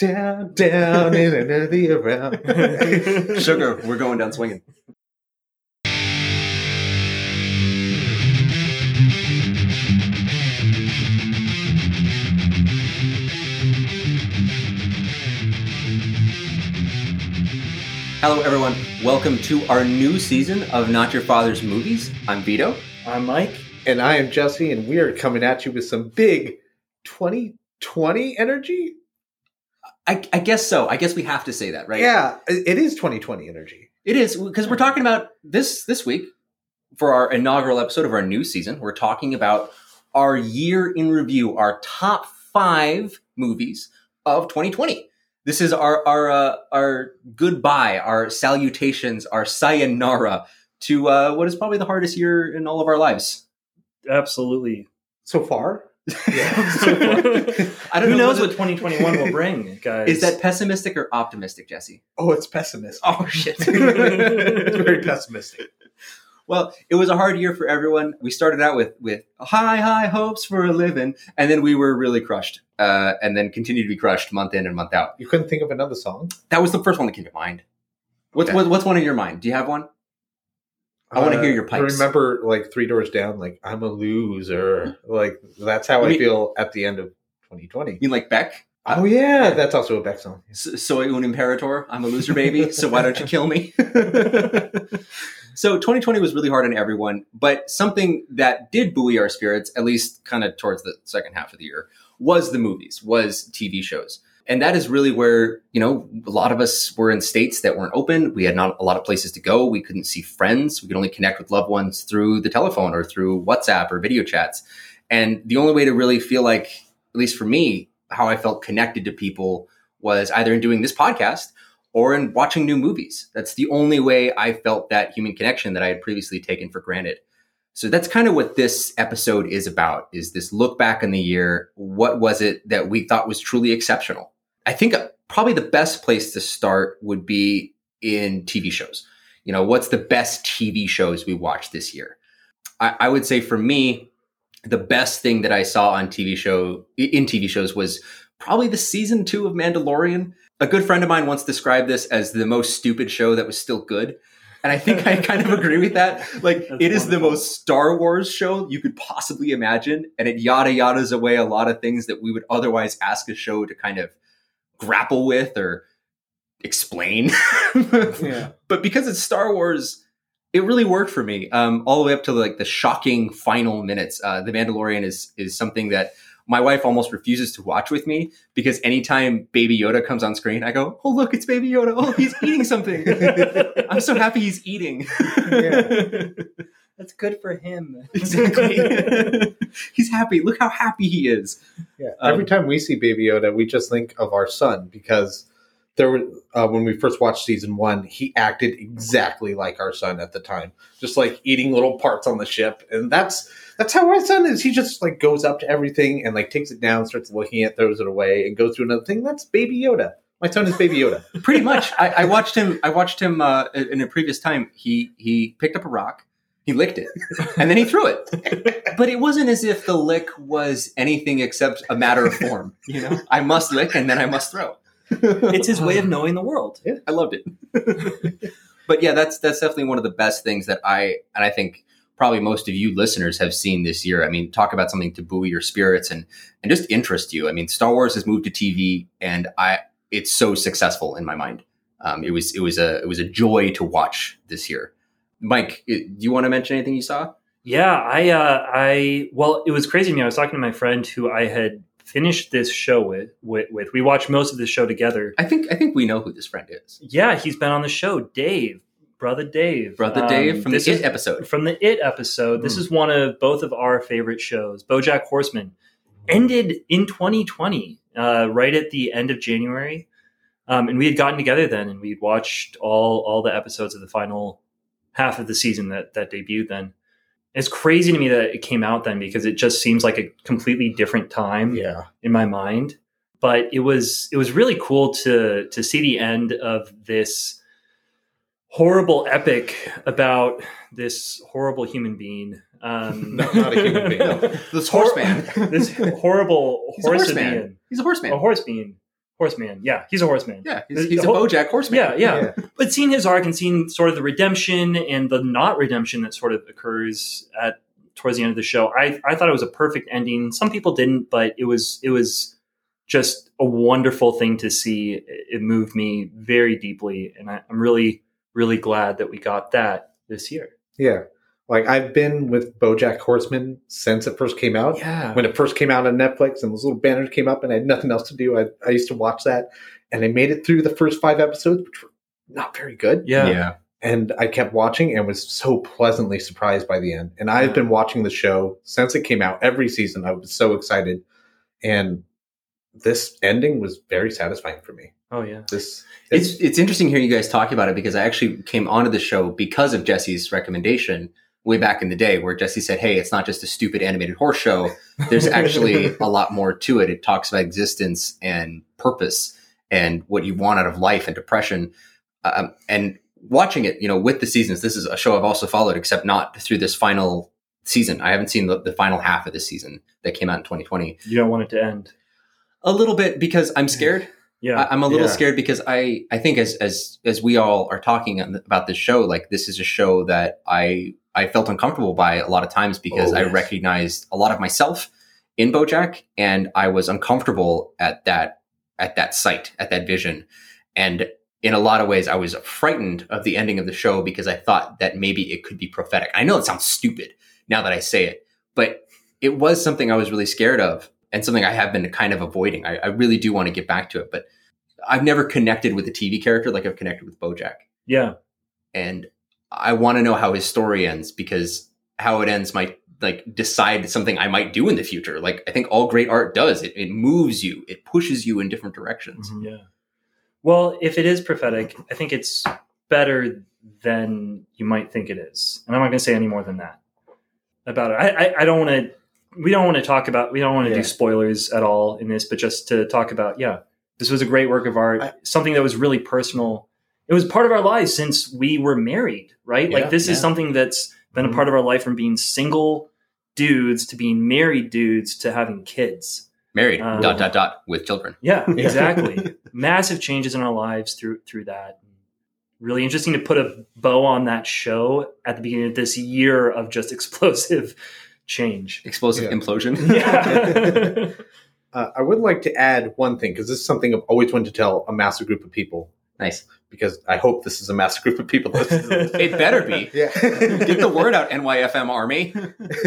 down, down, in another around. Sugar, we're going down swinging. Hello, everyone. Welcome to our new season of Not Your Father's Movies. I'm Vito. I'm Mike. And I am Jesse, and we are coming at you with some big 2020 energy. I, I guess so. I guess we have to say that, right? Yeah, it it is 2020 energy. It is because we're talking about this this week for our inaugural episode of our new season. We're talking about our year in review, our top five movies of 2020. This is our our uh, our goodbye, our salutations, our sayonara to uh, what is probably the hardest year in all of our lives. Absolutely. So far, I don't Who know knows what 2021 will bring, guys? is that pessimistic or optimistic, Jesse? oh, it's pessimistic. Oh shit! it's very pessimistic. Well, it was a hard year for everyone. We started out with with high, high hopes for a living, and then we were really crushed, uh, and then continued to be crushed month in and month out. You couldn't think of another song? That was the first one that came to mind. What's Okay. what, what's one in your mind? Do you have one? I wanna hear uh, your I remember, like three doors down, like I'm a loser. Mm-hmm. Like that's how I mean- feel at the end of 2020. You mean like Beck? Oh yeah, that's also a Beck song. S- Soy un imperator. I'm a loser, baby. so why don't you kill me? so 2020 was really hard on everyone, but something that did buoy our spirits, at least kind of towards the second half of the year, was the movies, was TV shows. And that is really where, you know, a lot of us were in states that weren't open. We had not a lot of places to go. We couldn't see friends. We could only connect with loved ones through the telephone or through WhatsApp or video chats. And the only way to really feel like, at least for me, how I felt connected to people was either in doing this podcast or in watching new movies. That's the only way I felt that human connection that I had previously taken for granted. So that's kind of what this episode is about is this look back in the year. What was it that we thought was truly exceptional? I think uh, probably the best place to start would be in TV shows. You know, what's the best TV shows we watched this year? I, I would say for me, the best thing that I saw on TV show in TV shows was probably the season two of Mandalorian. A good friend of mine once described this as the most stupid show that was still good. And I think I kind of agree with that. Like, That's it is the most Star Wars show you could possibly imagine. And it yada yadas away a lot of things that we would otherwise ask a show to kind of grapple with or explain. Yeah. But because it's Star Wars, it really worked for me. Um, all the way up to like the shocking final minutes. Uh, the Mandalorian is is something that my wife almost refuses to watch with me because anytime Baby Yoda comes on screen, I go, "Oh look, it's Baby Yoda! Oh, he's eating something! I'm so happy he's eating." That's good for him. exactly. he's happy. Look how happy he is. Yeah. Um, Every time we see Baby Yoda, we just think of our son because there were uh, when we first watched season one, he acted exactly like our son at the time, just like eating little parts on the ship, and that's that's how our son is. He just like goes up to everything and like takes it down, starts looking at, it, throws it away, and goes to another thing. That's Baby Yoda. My son is Baby Yoda. Pretty much. I, I watched him. I watched him uh, in a previous time. He he picked up a rock, he licked it, and then he threw it. But it wasn't as if the lick was anything except a matter of form. You know, I must lick and then I must throw. It's his way of knowing the world. I loved it. but yeah, that's that's definitely one of the best things that I and I think probably most of you listeners have seen this year. I mean, talk about something to buoy your spirits and and just interest you. I mean, Star Wars has moved to TV, and I it's so successful in my mind. Um, it was it was a it was a joy to watch this year. Mike, do you want to mention anything you saw? Yeah, I, uh, I, well, it was crazy to me. I was talking to my friend who I had finished this show with. With, with. we watched most of the show together. I think I think we know who this friend is. Yeah, he's been on the show, Dave, brother Dave, Brother Um, Dave from the this It is- episode. from the It episode. This Hmm. is one of both of our favorite shows. BoJack Horseman ended in 2020, uh, right at the end of January, um, and we had gotten together then, and we'd watched all all the episodes of the final half of the season that that debuted then. It's crazy to me that it came out then because it just seems like a completely different time Yeah. in my mind. But it was it was really cool to to see the end of this horrible epic about this horrible human being. Um, No, not a human being, no. This horseman. this horrible He's a horseman. horseman. He's a horseman. A horse being. Horseman. Yeah, he's a horseman. Yeah, he's, The- he's a the whole- BoJack Horseman. Yeah, yeah, But seeing his arc and seeing sort of the redemption and the not redemption that sort of occurs at towards the end of the show, I I thought it was a perfect ending. Some people didn't, but it was it was just a wonderful thing to see. It, it moved me very deeply, and I, I'm really really glad that we got that this year. Yeah. Like I've been with BoJack Horseman since it first came out. Yeah, When it first came out on Netflix and those little banners came up and I had nothing else to do, I, I used to watch that. And I made it through the first five episodes, which were not very good. yeah, yeah. And I kept watching and was so pleasantly surprised by the end. And I've Yeah. been watching the show since it came out. Every season, I was so excited. And this ending was very satisfying for me. Oh yeah, This It's it's interesting hearing you guys talk about it because I actually came onto the show because of Jesse's recommendation way back in the day, where Jesse said, "Hey, it's not just a stupid animated horse show. There's actually a lot more to it. It talks about existence and purpose and what you want out of life and depression." Um, and watching it, you know, with the seasons, this is a show I've also followed, except not through this final season. I haven't seen the, the final half of the season that came out in 2020. you don't want it to end. A little bit because I'm scared. Yeah, I, I'm a little Yeah. scared because I I think as as as we all are talking the- about this show, like this is a show that I I felt uncomfortable by a lot of times because Oh, I recognized a lot of myself in BoJack, and I was uncomfortable at that at that sight at that vision, and in a lot of ways, I was frightened of the ending of the show because I thought that maybe it could be prophetic. I know it sounds stupid now that I say it, but it was something I was really scared of and something I have been kind of avoiding. I, I really do want to get back to it, but I've never connected with a TV character like I've connected with BoJack, yeah, and I want to know how his story ends because how it ends might like decide something I might do in the future. Like I think all great art does it, it moves you, it pushes you in different directions. Mm-hmm. Yeah. Well, if it is prophetic, I think it's better than you might think it is, and I'm not going to say any more than that about it. I, I, I don't want to. We don't want to talk about. We don't want to Yeah. do spoilers at all in this, but just to talk about. Yeah, this was a great work of art. I- something that was really personal. It was part of our lives since we were married, right? Yeah, like this is something that's been a part of our life from being single dudes to being married dudes to having kids. Married, Um, dot dot dot, with children. Yeah, Yeah. exactly. Massive changes in our lives through through that. Really interesting to put a bow on that show at the beginning of this year of just explosive change. Explosive Yeah. implosion. Yeah. Uh, I would like to add one thing because this is something I've always wanted to tell a massive group of people. nice. Because I hope this is a mass group of people. listening to this. It better be. yeah. Get the word out, NYFM Army.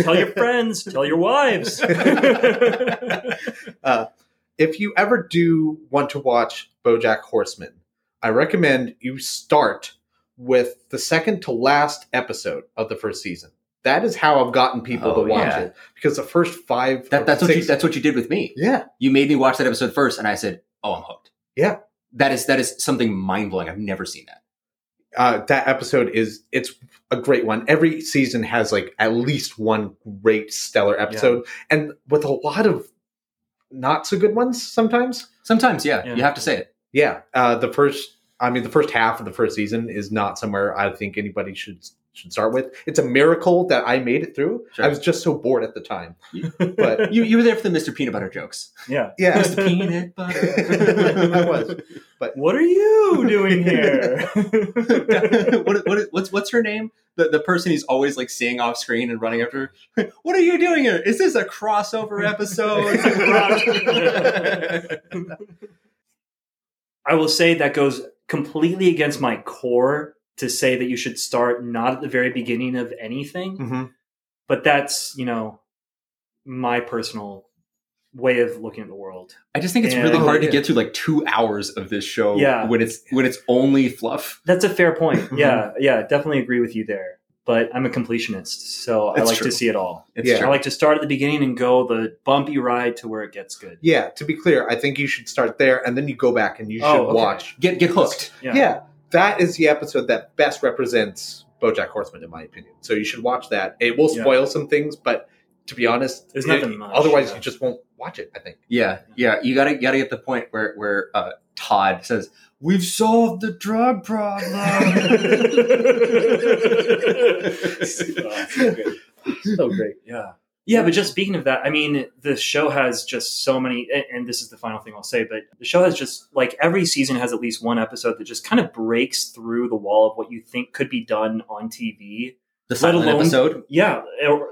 tell your friends, tell your wives. uh, if you ever do want to watch BoJack Horseman, I recommend you start with the second to last episode of the first season. That is how I've gotten people Oh, to watch yeah. it because the first five. That, or that's what you, six- that's what you did with me. yeah, You made me watch that episode first, and I said, "Oh, I'm hooked." Yeah. That is that is something mind blowing. I've never seen that. uh, that episode is it's a great one. Every season has like at least one great stellar episode, and with a lot of not so good ones sometimes. Sometimes, yeah, Yeah. you have to say it. Yeah, uh, the first, I mean, the first half of the first season is not somewhere I think anybody should should start with. It's a miracle that I made it through. Sure. I was just so bored at the time. But You you were there for the Mr. Peanut Butter jokes. yeah. yeah, Mr. Peanut Butter. I was. But What are you doing here? what, what, what's what's her name? The the person he's always like seeing off screen and running after. her? What are you doing here? Is this a crossover episode? I will say that goes completely against my core to say that you should start not at the very beginning of anything. Mhm. but that's you know my personal way of looking at the world I just think it's Yeah. really Oh, hard to get through like two hours of this show. Yeah. when it's when it's only fluff. that's a fair point Mm-hmm. yeah yeah definitely agree with you there but i'm a completionist so i like true. to see it all It's Yeah. i like to start at the beginning and go the bumpy ride to where it gets good yeah, to be clear, I think you should start there and then you go back and you should Oh, okay. watch. Get get hooked. Yeah. That is the episode that best represents BoJack Horseman, in my opinion. So you should watch that. It will Yeah. spoil some things, but to be honest, There's it- nothing much, otherwise yeah. you just won't watch it. I think. Yeah, yeah. You gotta you gotta get the point where where uh, Todd says, "We've solved the drug problem." Oh, so so great yeah Yeah, but just speaking of that, I mean, the show has just so many, and- this is the final thing I'll say, but the show has just like every season has at least one episode that just kind of breaks through the wall of what you think could be done on TV. The silent alone- episode. Yeah,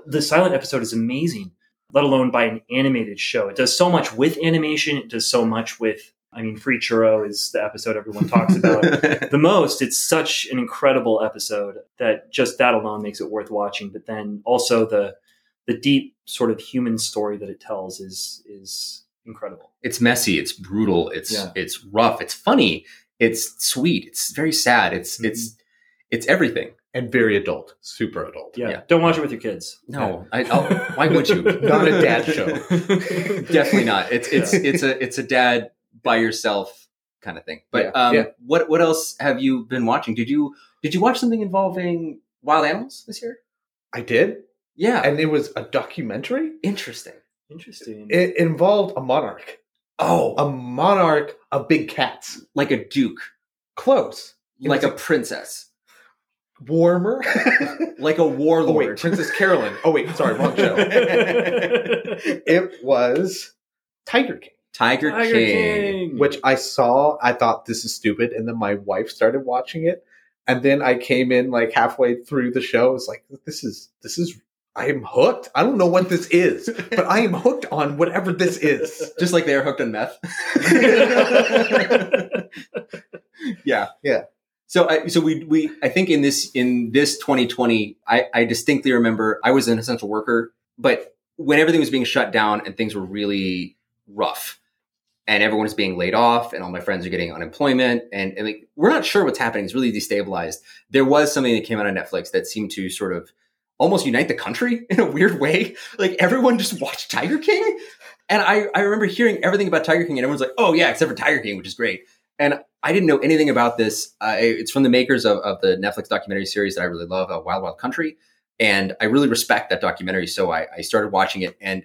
the silent episode is amazing, let alone by an animated show. It does so much with animation, it does so much with, I mean, Free Churro is the episode everyone talks about. the most. It's such an incredible episode that just that alone makes it worth watching. But then also the the deep sort of human story that it tells is is incredible. it's messy. It's brutal. It's Yeah. it's rough. It's funny. It's sweet. It's very sad. It's Mhm. it's it's everything. and very adult, super adult. Yeah, Yeah. don't watch it with your kids. No, I, I'll, why would you? Not a dad show. Definitely not. It's it's it's a it's a dad by yourself kind of thing. But Yeah, um, yeah. what what else have you been watching? Did you did you watch something involving wild animals this year? I did, Yeah, and it was a documentary. interesting. Interesting. It involved a monarch, Oh, a monarch of big cats. like a duke, Close, It like a was princess, warmer. like a oh warlord. wait, Princess Carolyn. Oh wait, sorry, wrong show. it was Tiger King, Tiger, Tiger King. King. which I saw. I thought this is stupid, and then my wife started watching it, and then I came in like halfway through the show. It's like this is this is. I am hooked. I don't know what this is, but I am hooked on whatever this is. Just like they're hooked on meth. yeah, Yeah. So, I, so we, we, I think in this, in this 2020, I, I distinctly remember I was an essential worker, but when everything was being shut down and things were really rough, and everyone is being laid off, and all my friends are getting unemployment, and, and like we're not sure what's happening. It's really destabilized. There was something that came out on Netflix that seemed to sort of almost unite the country in a weird way. Like everyone just watched Tiger King. And I, I remember hearing everything about Tiger King, and everyone's like, oh, yeah, except for Tiger King, which is great. And I didn't know anything about this. Uh, it's from the makers of, of the Netflix documentary series that I really love, uh, Wild Wild Country. And I really respect that documentary. So I, I started watching it, and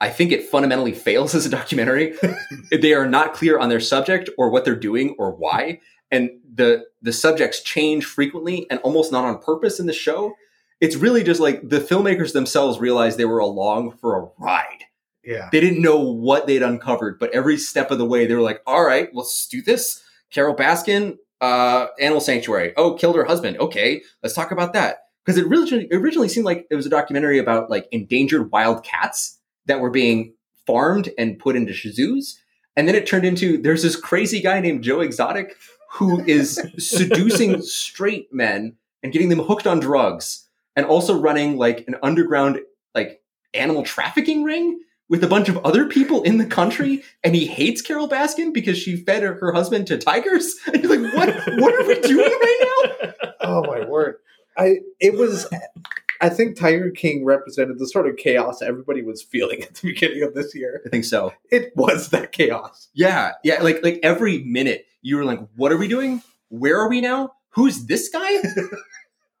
I think it fundamentally fails as a documentary. they are not clear on their subject or what they're doing or why. And the the subjects change frequently and almost not on purpose in the show it's really just like the filmmakers themselves realized they were along for a ride. Yeah. They didn't know what they'd uncovered, but every step of the way, they were like, all right, let's do this. Carole Baskin, uh, Animal Sanctuary. Oh, killed her husband. Okay, let's talk about that. Because it really originally seemed like it was a documentary about like endangered wild cats that were being farmed and put into zoos. And then it turned into there's this crazy guy named Joe Exotic who is seducing straight men and getting them hooked on drugs and also running like an underground like animal trafficking ring with a bunch of other people in the country and he hates Carole Baskin because she fed her, her husband to tigers and you're like what what are we doing right now Oh my word! I it was. I think Tiger King represented the sort of chaos everybody was feeling at the beginning of this year. I think so It was that chaos. yeah yeah like like every minute you were like what are we doing where are we now who's this guy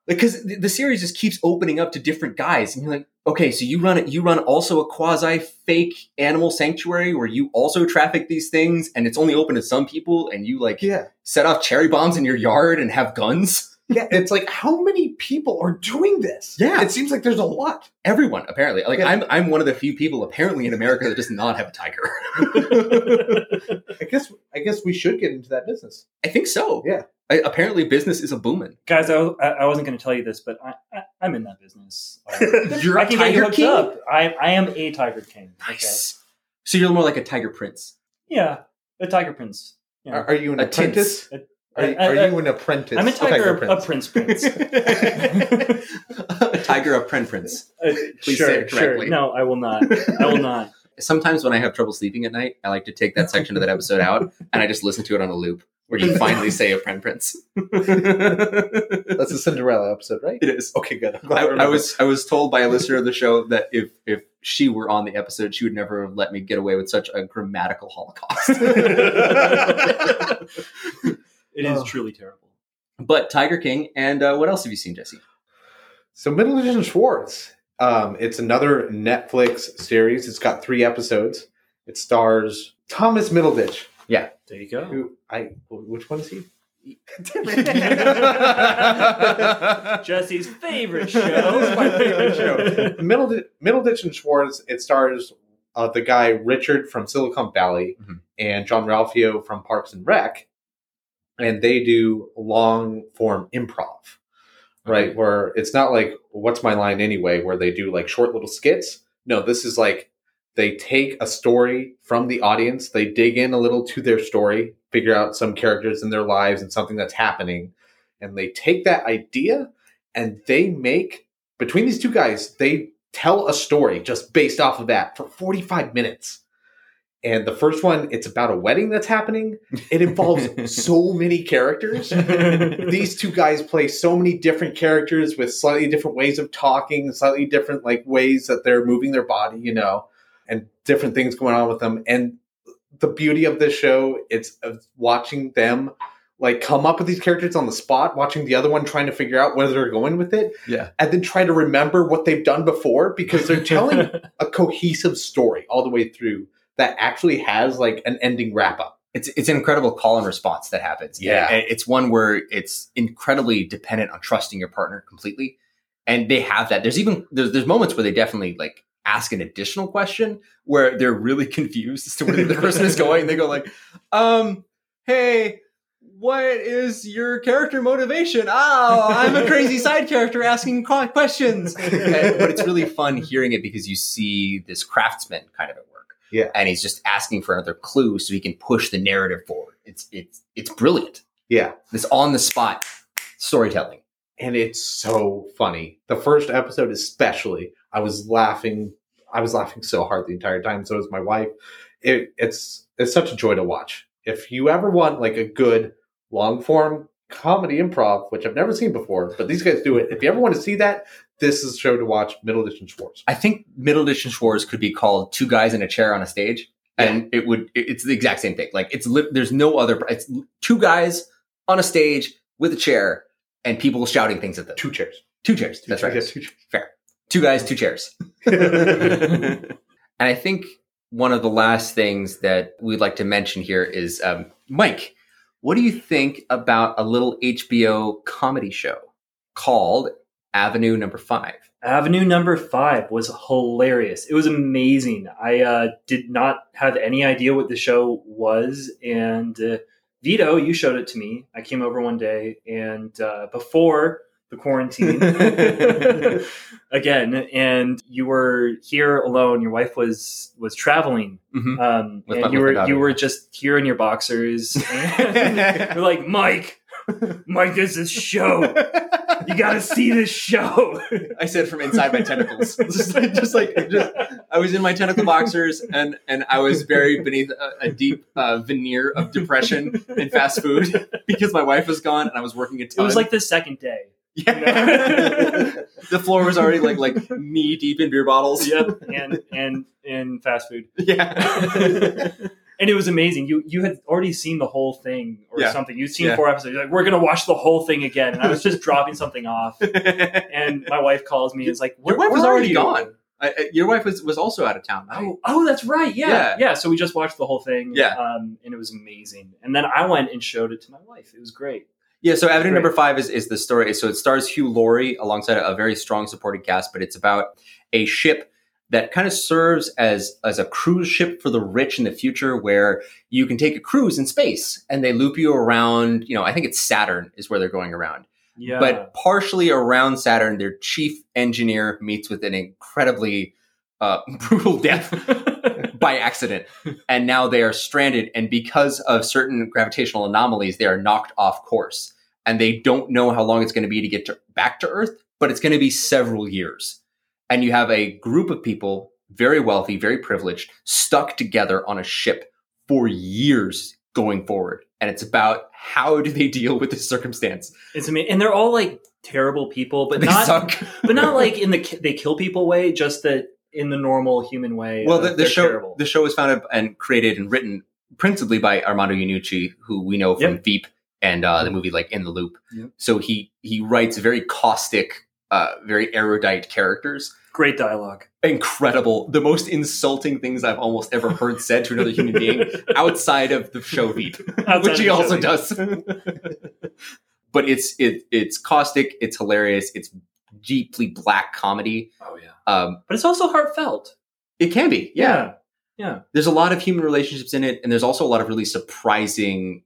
because the, the series just keeps opening up to different guys and you're like okay so you run it you run also a quasi fake animal sanctuary where you also traffic these things and it's only open to some people and you like Yeah, set off cherry bombs in your yard and have guns yeah. It's like how many people are doing this? Yeah. it seems like there's a lot. everyone apparently like Yeah. i'm i'm one of the few people apparently in america that does not have a tiger I guess. I guess we should get into that business. i think so Yeah. I, apparently business is a booming Guys, I, I wasn't going to tell you this, but I, I, I'm in that business. You're I a can get you tiger hooked king up. I, I am a Tiger King. Okay. nice so you're more like a tiger prince Yeah, a Tiger Prince. Yeah. Are, are you an A apprentice? tints. Are, I- are I- you an apprentice? I'm a tiger, Tiger a prince prince. a tiger of pren prince Uh, Please sure, say it sure. correctly. No, I will not. I will not. sometimes when i have trouble sleeping at night i like to take that section of that episode out and i just listen to it on a loop where you finally say a pren prince That's a Cinderella episode, right? it is Okay, good. I'm I, I was I was told by a listener of the show that if if she were on the episode, she would never have let me get away with such a grammatical holocaust. It is Oh. truly terrible. but Tiger King, and uh, what else have you seen, Jesse? So Middleditch and Schwartz. Um, it's another Netflix series. It's got three episodes. It stars Thomas Middleditch. There you go. Who I which one is he? Jesse's favorite show. This my favorite show. Middleditch and Schwartz. It stars uh, the guy Richard from Silicon Valley Mhm. and Jean-Ralphio from Parks and Rec, and they do long form improv, right? Okay. Where it's not like "What's my line anyway?" where they do like short little skits. No, this is like they take a story from the audience, they dig in a little to their story, figure out some characters in their lives and something that's happening, and they take that idea and they make between these two guys, they tell a story just based off of that for 45 minutes. And the first one, it's about a wedding that's happening. It involves so many characters. These two guys play so many different characters with slightly different ways of talking, slightly different like ways that they're moving their body, you know, and different things going on with them. And the beauty of this show, it's uh, watching them like come up with these characters on the spot, watching the other one trying to figure out where they're going with it, Yeah. and then try to remember what they've done before because they're telling a cohesive story all the way through that actually has like an ending wrap up. It's it's an incredible call and response that happens. Yeah. And it's one where it's incredibly dependent on trusting your partner completely, and they have that. There's even there's there's moments where they definitely like ask an additional question where they're really confused as to where the other person is going. They go like, um, hey. What is your character motivation? Oh, I'm a crazy side character asking questions. And- but it's really fun hearing it because you see this craftsman kind of at work Yeah. and he's just asking for another clue so he can push the narrative forward. It's it's it's brilliant. Yeah. This on the spot storytelling. And it's so funny. The first episode, especially, I was laughing. I was laughing so hard the entire time. So was my wife. It, it's it's such a joy to watch. If you ever want like a good long form comedy improv, which I've never seen before, but these guys do it. If you ever want to see that, this is a show to watch. Middleditch and Schwartz. I think Middleditch and Schwartz could be called Two Guys in a Chair on a Stage, and it would it's the exact same thing. Like it's there's no other. It's two guys on a stage with a chair and people shouting things at them. Two chairs. Two chairs. That's right. Yeah, two chairs. Two guys, two chairs. And I think one of the last things that we'd like to mention here is um, Mike, what do you think about a little HBO comedy show called Avenue Number Five? Avenue number five was hilarious. It was amazing. I uh, did not have any idea what the show was. And uh, Vito, you showed it to me. I came over one day and uh, before the quarantine again, and you were here alone. Your wife was was traveling, Mhm. um, and you were you were just here in your boxers. And you're like Mike, Mike, there's this show. You got to see this show. I said from inside my tentacles, just, like- just like just, I was in my tentacle boxers, and and I was buried beneath a, a deep uh, veneer of depression and fast food because my wife was gone and I was working a It was like the second day. Yeah. the floor was already like like knee deep in beer bottles. Yep, and and and fast food. Yeah. And it was amazing. You you had already seen the whole thing or Yeah. something. You'd seen Yeah. four episodes. You're like, we're gonna watch the whole thing again. And I was just dropping something off, and my wife calls me. is like, Your wife was already you?" gone. I, I- your wife was, was also out of town. right? Oh, oh, that's right. Yeah. Yeah. yeah, So we just watched the whole thing. Yeah. um, and it was amazing. And then I went and showed it to my wife. It was great. Yeah, so Avenue Number Five is, is the story. So it stars Hugh Laurie alongside a very strong supporting cast, but it's about a ship that kind of serves as as a cruise ship for the rich in the future, where you can take a cruise in space and they loop you around. You know, I think it's Saturn is where they're going around. Yeah, But partially around Saturn, their chief engineer meets with an incredibly uh, brutal death by accident. And now they are stranded. And because of certain gravitational anomalies, they are knocked off course. And they don't know how long it's going to be to get to, back to Earth, but it's going to be several years. And you have a group of people, very wealthy, very privileged, stuck together on a ship for years going forward. And it's about how do they deal with this circumstance? it's amazing, and they're all like terrible people, but They not suck. but not like in the they kill people way. Just that in the normal human way. Well, the, the show terrible. the show was founded and created and written principally by Armando Iannucci, who we know from Yep. Veep and uh, the movie like In the Loop. Yep. So he he writes very caustic uh, very erudite characters. Great dialogue. Incredible. The most insulting things I've almost ever heard said to another human being outside of the show Veep, which he also does. but it's it it's caustic, it's hilarious, it's deeply black comedy. Oh yeah. Um, But it's also heartfelt. it can be, yeah. Yeah. There's a lot of human relationships in it, and there's also a lot of really surprising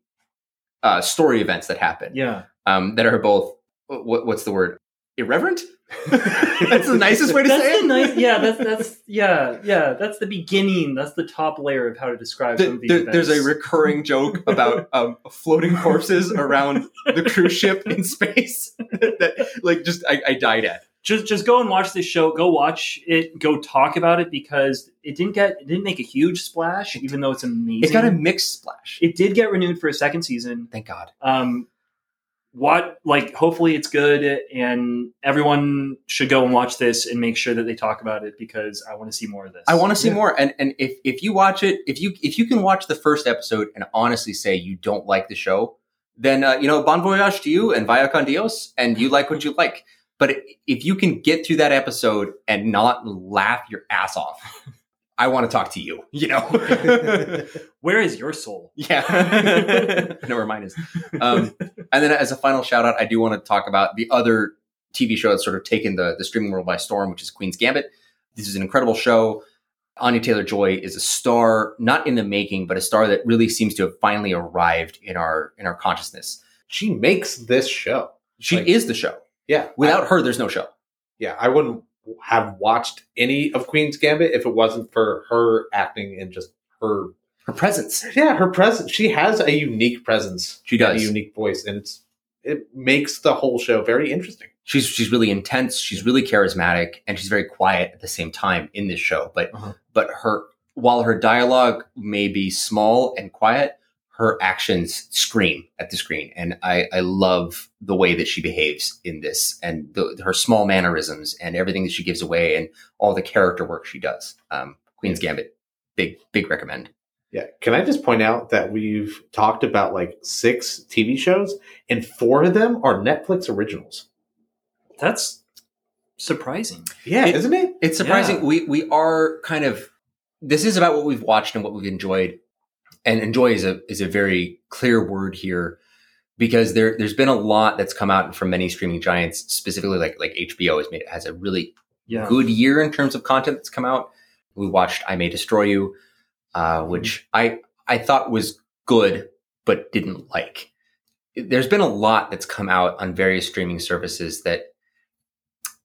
uh, story events that happen Yeah. um, that are both what, what's the word irreverent. That's the nicest way to that's say it. nice yeah, that's that's yeah, yeah. That's the beginning. That's the top layer of how to describe Th- some of these there- there's a recurring joke about um, floating corpses around the cruise ship in space that like just I, I died at. just just go and watch this show. Go watch it. Go talk about it because it didn't get it didn't make a huge splash, even though it's amazing. It got a mixed splash. It did get renewed for a second season. Thank God. Um, what like hopefully it's good, and everyone should go and watch this and make sure that they talk about it because I want to see more of this. I want to see Yeah. more. And and if if you watch it, if you if you can watch the first episode and honestly say you don't like the show, then uh, you know bon voyage to you and via con Dios, and you like what you like. But if you can get through that episode and not laugh your ass off, I want to talk to you. You know. Where is your soul? Yeah. I know where mine is. Um, and then as a final shout out, I do want to talk about the other TV show that's sort of taken the, the streaming world by storm, which is Queen's Gambit. This is an incredible show. Anya Taylor Joy is a star, not in the making, but a star that really seems to have finally arrived in our in our consciousness. She makes this show. She Like- is the show. Yeah. Without her, there's no show. yeah, I wouldn't have watched any of Queen's Gambit if it wasn't for her acting and just her Her presence. yeah, her presence. She has a unique presence. She does. a unique voice, and it's it makes the whole show very interesting. she's she's really intense she's really charismatic and she's very quiet at the same time in this show but Uh-huh. but her while her dialogue may be small and quiet her actions scream at the screen and i i love the way that she behaves in this and the, her small mannerisms and everything that she gives away and all the character work she does um queen's gambit big big recommend Yeah. Can I just point out that we've talked about like six TV shows, and four of them are Netflix originals. That's surprising. Yeah, It- isn't it? It's surprising. Yeah. We we are kind of this is about what we've watched and what we've enjoyed. And enjoy is a is a very clear word here because there there's been a lot that's come out from many streaming giants, specifically like like HBO has made has a really Yeah. good year in terms of content that's come out. We watched I May Destroy You, uh, which I I thought was good but didn't like. There's been a lot that's come out on various streaming services that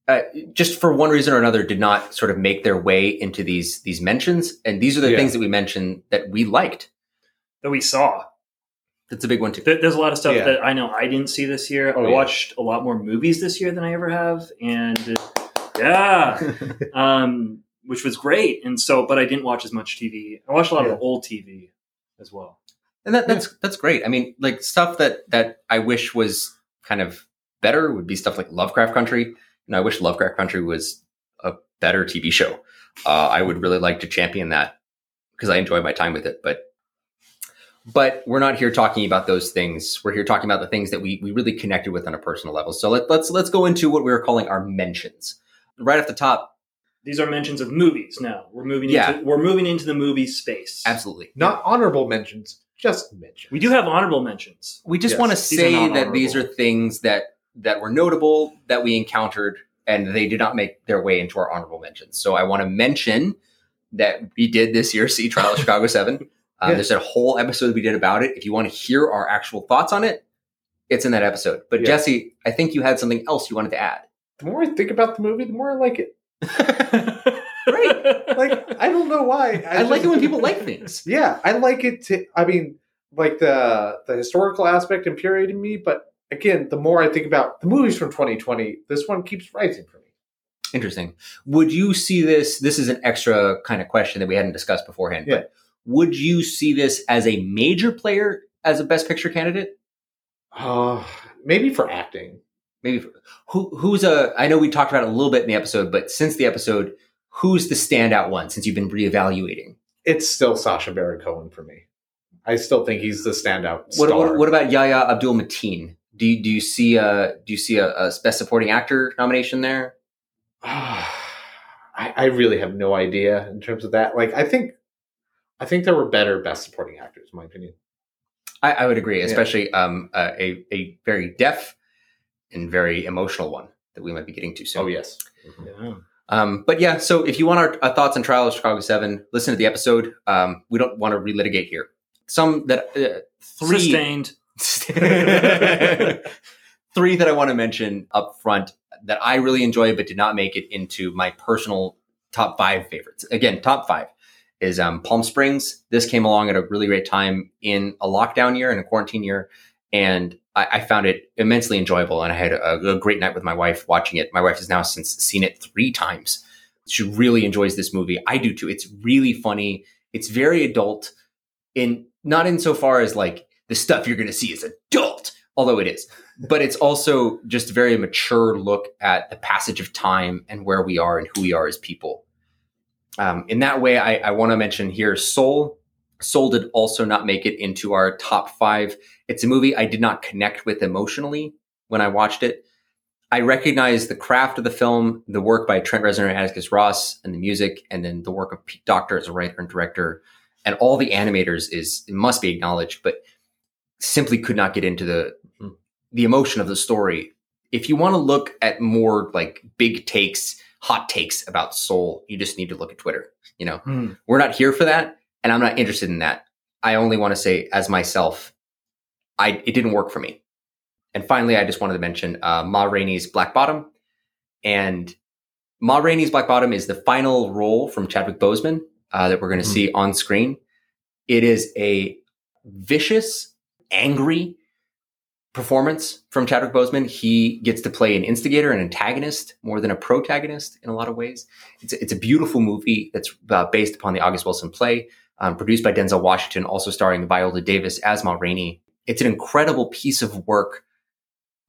uh, just for one reason or another did not sort of make their way into these these mentions and these are the Yeah. things that we mentioned that we liked That we saw. that's a big one too There- There's a lot of stuff Yeah. that I know I didn't see this year. Oh, I yeah. watched a lot more movies this year than I ever have, and yeah, um, which was great. And so, but I didn't watch as much TV. I watched a lot Yeah. of old TV as well. and that, that's that's great i mean like stuff that that i wish was kind of better would be stuff like lovecraft country and i wish lovecraft country was a better tv show uh, i would really like to champion that because i enjoy my time with it but but we're not here talking about those things we're here talking about the things that we, we really connected with on a personal level so let, let's let's go into what we were calling our mentions right off the top These are mentions of movies. Now we're moving. Yeah. into, we're moving into the movie space. absolutely Not honorable mentions, just mentions. We do have honorable mentions. we just Yes, want to say not that these are things that that were notable that we encountered and they did not make their way into our honorable mentions so i want to mention that we did this year see trial of chicago 7 um, Yeah. there's a whole episode we did about it if you want to hear our actual thoughts on it it's in that episode but Yeah. jesse i think you had something else you wanted to add The more I think about the movie, the more I like it. right. Like I don't know why. i, like it when people like things Yeah, I like it. To, I mean, like the the historical aspect infuriated me, but again, the more I think about the movies from 2020, this one keeps rising for me. interesting would you see this this is an extra kind of question that we hadn't discussed beforehand Yeah. but would you see this as a major player as a best picture candidate Uh, maybe for acting. maybe for, who who's a I know we talked about it a little bit in the episode, but since the episode, who's the standout one since you've been reevaluating? It's still Sacha Baron Cohen for me. I still think he's the standout What, star. what, what about Yahya Abdul Mateen? Do you, do you see a do you see a, a best supporting actor nomination there? I, I really have no idea in terms of that. Like, I think, I think there were better best supporting actors, in my opinion. I, I would agree, Yeah. especially um, uh, a a very deaf and very emotional one that we might be getting to soon. Oh yes, Yeah. Um, but yeah, so if you want our, our thoughts on Trial of Chicago Seven, listen to the episode. Um, we don't want to relitigate here. Some that uh, three Sustained. three that I want to mention up front that I really enjoy but did not make it into my personal top five favorites. Again, top five is um, Palm Springs. This came along at a really great time in a lockdown year and a quarantine year, and I, I found it immensely enjoyable. And I had a, a great night with my wife watching it. My wife has now since seen it three times. She really enjoys this movie. I do too. It's really funny. It's very adult, in not insofar as like the stuff you're going to see is adult, although it is but it's also just a very mature look at the passage of time and where we are and who we are as people. Um, in that way, I, I want to mention here Soul. Soul did also not make it into our top five. It's a movie I did not connect with emotionally when I watched it. I recognize the craft of the film, the work by Trent Reznor and Atticus Ross, and the music, and then the work of Pete Docter as a writer and director, and all the animators is must be acknowledged, but simply could not get into the the emotion of the story. If you want to look at more like big takes, hot takes about Soul, you just need to look at Twitter. You know, Hmm. we're not here for that, and I'm not interested in that. I only want to say, as myself, I it didn't work for me. And finally, I just wanted to mention uh, Ma Rainey's Black Bottom, and Ma Rainey's Black Bottom is the final role from Chadwick Boseman uh, that we're going to Mhm. see on screen. It is a vicious, angry performance from Chadwick Boseman. He gets to play an instigator, an antagonist, more than a protagonist in a lot of ways. It's a, it's a beautiful movie that's uh, based upon the August Wilson play, um, produced by Denzel Washington, also starring Viola Davis as Ma Rainey. It's an incredible piece of work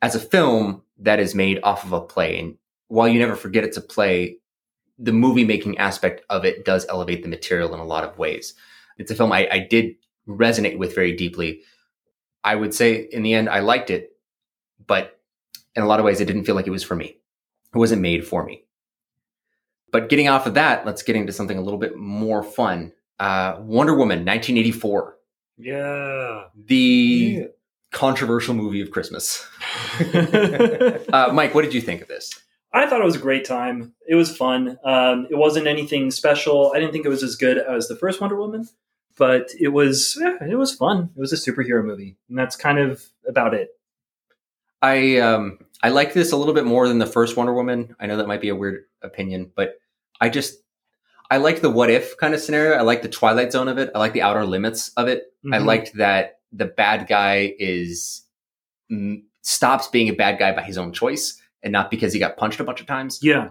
as a film that is made off of a play. And while you never forget it's a play, the movie making aspect of it does elevate the material in a lot of ways. It's a film I, I did resonate with very deeply. I would say in the end, I liked it, but in a lot of ways, it didn't feel like it was for me. It wasn't made for me. But getting off of that, let's get into something a little bit more fun. Uh, Wonder Woman, 1984, Yeah. the controversial movie of Christmas. Uh, Mike, what did you think of this? I thought it was a great time. It was fun. Um, it wasn't anything special. I didn't think it was as good as the first Wonder Woman, but it was it was fun. It was a superhero movie, and that's kind of about it. I um I like this a little bit more than the first Wonder Woman. I know that might be a weird opinion, but I just I like the what if kind of scenario. I like the Twilight Zone of it. I like the outer limits of it. I Mhm. liked that the bad guy is stops being a bad guy by his own choice and not because he got punched a bunch of times. Yeah,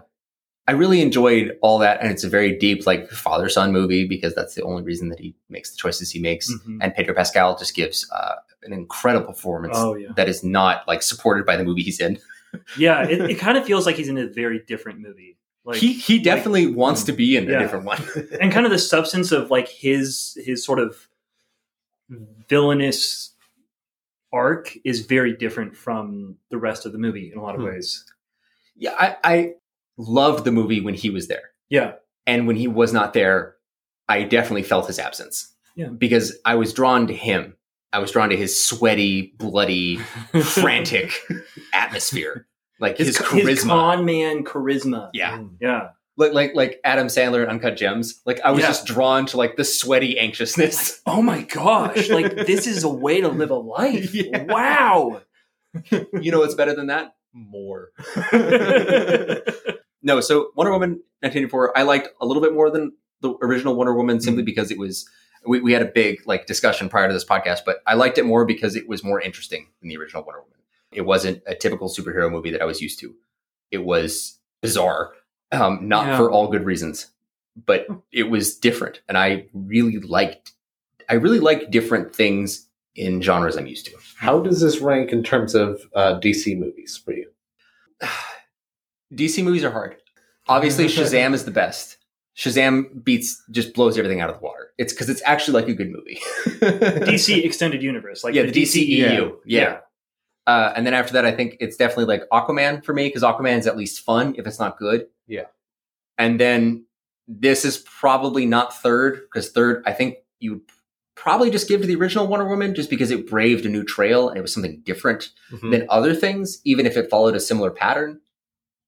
I really enjoyed all that, and it's a very deep like father son movie because that's the only reason that he makes the choices he makes. Mhm. And Pedro Pascal just gives uh, an incredible performance Oh yeah, that is not like supported by the movie he's in. yeah. It, it kind of feels like he's in a very different movie. Like he he definitely wants to be in a Yeah. different one. and kind of the substance of like his his sort of villainous arc is very different from the rest of the movie in a lot of Hmm. ways. yeah, I, I loved the movie when he was there, Yeah, and when he was not there, I definitely felt his absence. Yeah. because I was drawn to him. I was drawn to his sweaty, bloody, frantic atmosphere, like his, his, charisma. his con man charisma. yeah, mm. yeah. like like like Adam Sandler and Uncut Gems. Like I was Yeah. just drawn to like the sweaty anxiousness. Oh my gosh! Like this is a way to live a life. Yeah. Wow. you know what's better than that? More. no, so Wonder Woman 1984, I liked a little bit more than the original Wonder Woman simply because it was we, we had a big like discussion prior to this podcast, but I liked it more because it was more interesting than the original Wonder Woman. It wasn't a typical superhero movie that I was used to. It was bizarre, um, not Yeah. for all good reasons, but it was different, and I really liked. I really like different things in genres I'm used to. How does this rank in terms of uh, DC movies for you? DC movies are hard. Obviously, Shazam is the best. Shazam beats just blows everything out of the water. It's because it's actually like a good movie. DC extended universe, like Yeah, the DCEU. Yeah. Uh, and then after that, I think it's definitely like Aquaman for me because Aquaman is at least fun if it's not good. Yeah. And then this is probably not third because third, I think you probably just give to the original Wonder Woman just because it braved a new trail and it was something different Mhm. than other things, even if it followed a similar pattern.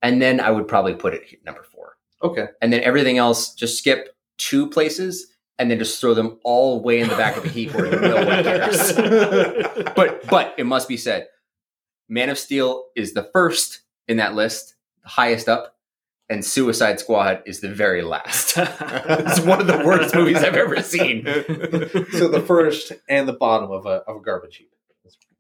And then I would probably put it at number four. Okay. And then everything else, just skip two places and then just throw them all way in the back of a heap where no one cares. but but it must be said, Man of Steel is the first in that list, the highest up, and Suicide Squad is the very last. it's one of the worst movies I've ever seen. so the first and the bottom of a of a garbage heap.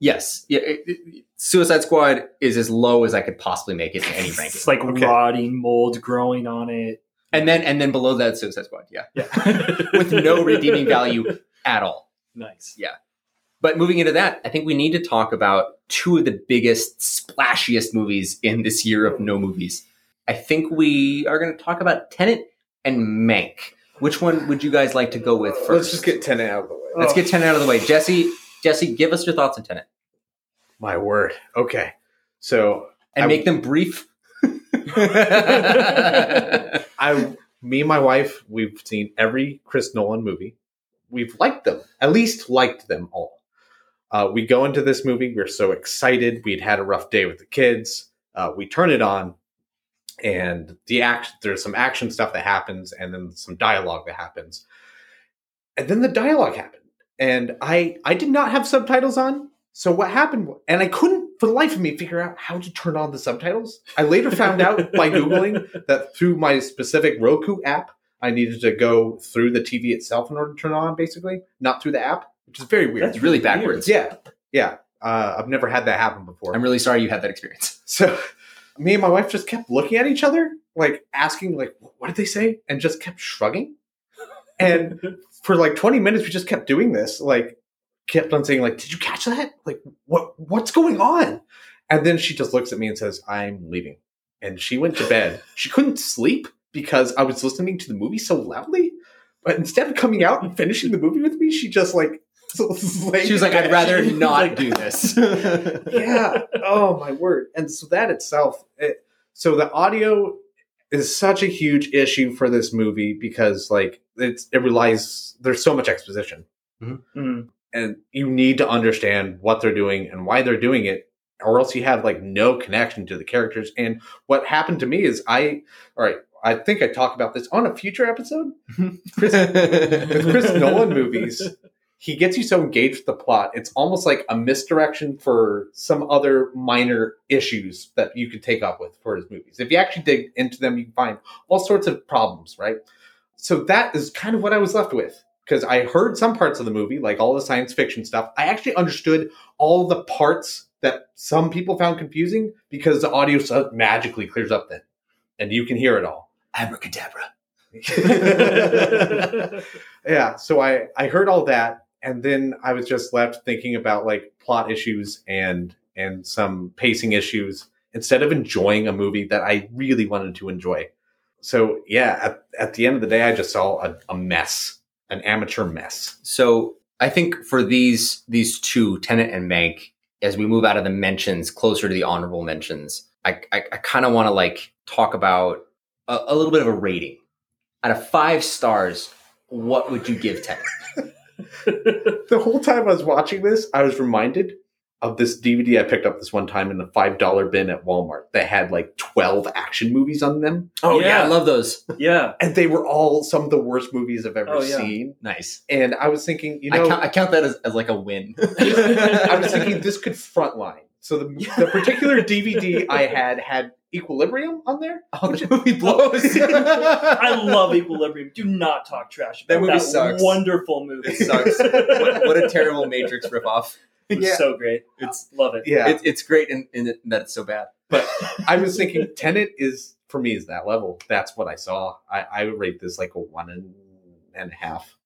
Yes, yeah. it- it- Suicide Squad is as low as I could possibly make it in any ranking. It's like Okay. rotting mold growing on it. and then and then below that, Suicide Squad. Yeah, Yeah. with no redeeming value at all. nice. Yeah. But moving into that, I think we need to talk about two of the biggest, splashiest movies in this year of no movies. I think we are going to talk about Tenet and Mank. Which one would you guys like to go with first? Let's just get Tenet out of the way. Let's get Tenet out of the way. Jesse, Jesse, give us your thoughts on Tenet My word. Okay. So and I- make them brief. I, me and my wife, we've seen every Chris Nolan movie. We've liked them, at least liked them all. Uh, we go into this movie, we're so excited. We'd had a rough day with the kids. Uh, we turn it on, and the act there's some action stuff that happens, and then some dialogue that happens, and then the dialogue happened, and I I did not have subtitles on. So what happened? And I couldn't, for the life of me, figure out how to turn on the subtitles. I later found out by googling that through my specific Roku app, I needed to go through the TV itself in order to turn it on, basically, not through the app, which is very weird. That's really backwards. yeah, yeah. Uh, I've never had that happen before. I'm really sorry you had that experience. so me and my wife just kept looking at each other, like asking, like, "What did they say?" and just kept shrugging. And for like 20 minutes, we just kept doing this, like, kept on saying, like, "Did you catch that? Like, what what's going on?" And then she just looks at me and says, "I'm leaving." And she went to bed. She couldn't sleep because I was listening to the movie so loudly. But instead of coming out and finishing the movie with me, she just like She was like, I'd rather not do this. yeah. Oh my word. And so that itself, it, so the audio is such a huge issue for this movie because like it's it relies there's so much exposition. Mm. and you need to understand what they're doing and why they're doing it or else you have like no connection to the characters. And what happened to me is i all right i think i talked about this on a future episode? Chris, with Chris Nolan movies, he gets you so engaged with the plot. It's almost like a misdirection for some other minor issues that you could take up with for his movies. If you actually dig into them, you can find all sorts of problems, right? So that is kind of what I was left with because I heard some parts of the movie, like all the science fiction stuff. I actually understood all the parts that some people found confusing because the audio so magically clears up then, and you can hear it all. Abracadabra. yeah so i i heard all that and then i was just left thinking about like plot issues and and some pacing issues instead of enjoying a movie that i really wanted to enjoy so yeah at, at the end of the day i just saw a, a mess an amateur mess So I think for these these two, Tenet and Mank, as we move out of the mentions closer to the honorable mentions, I I, I kind of want to like talk about a, a little bit of a rating. Out of five stars, what would you give Tenet? the whole time i was watching this i was reminded of this dvd i picked up this one time in the five dollar bin at walmart that had like 12 action movies on them Oh yeah. I love those. Yeah. and they were all some of the worst movies i've ever Oh, yeah. seen Nice. and i was thinking you I, know count, I count that as, as like a win. I was thinking this could frontline. So the, the particular DVD I had had Equilibrium on there. oh, the movie blows. I love Equilibrium. Do not talk trash about That movie that sucks. wonderful movie. It sucks. what, what a terrible Matrix ripoff. It was Yeah. so great. It's Love it. Yeah, it, it's great in, in it- that it's so bad. but I was thinking Tenet is for me is that level. That's what I saw. I, I rate this like a one and, and a half.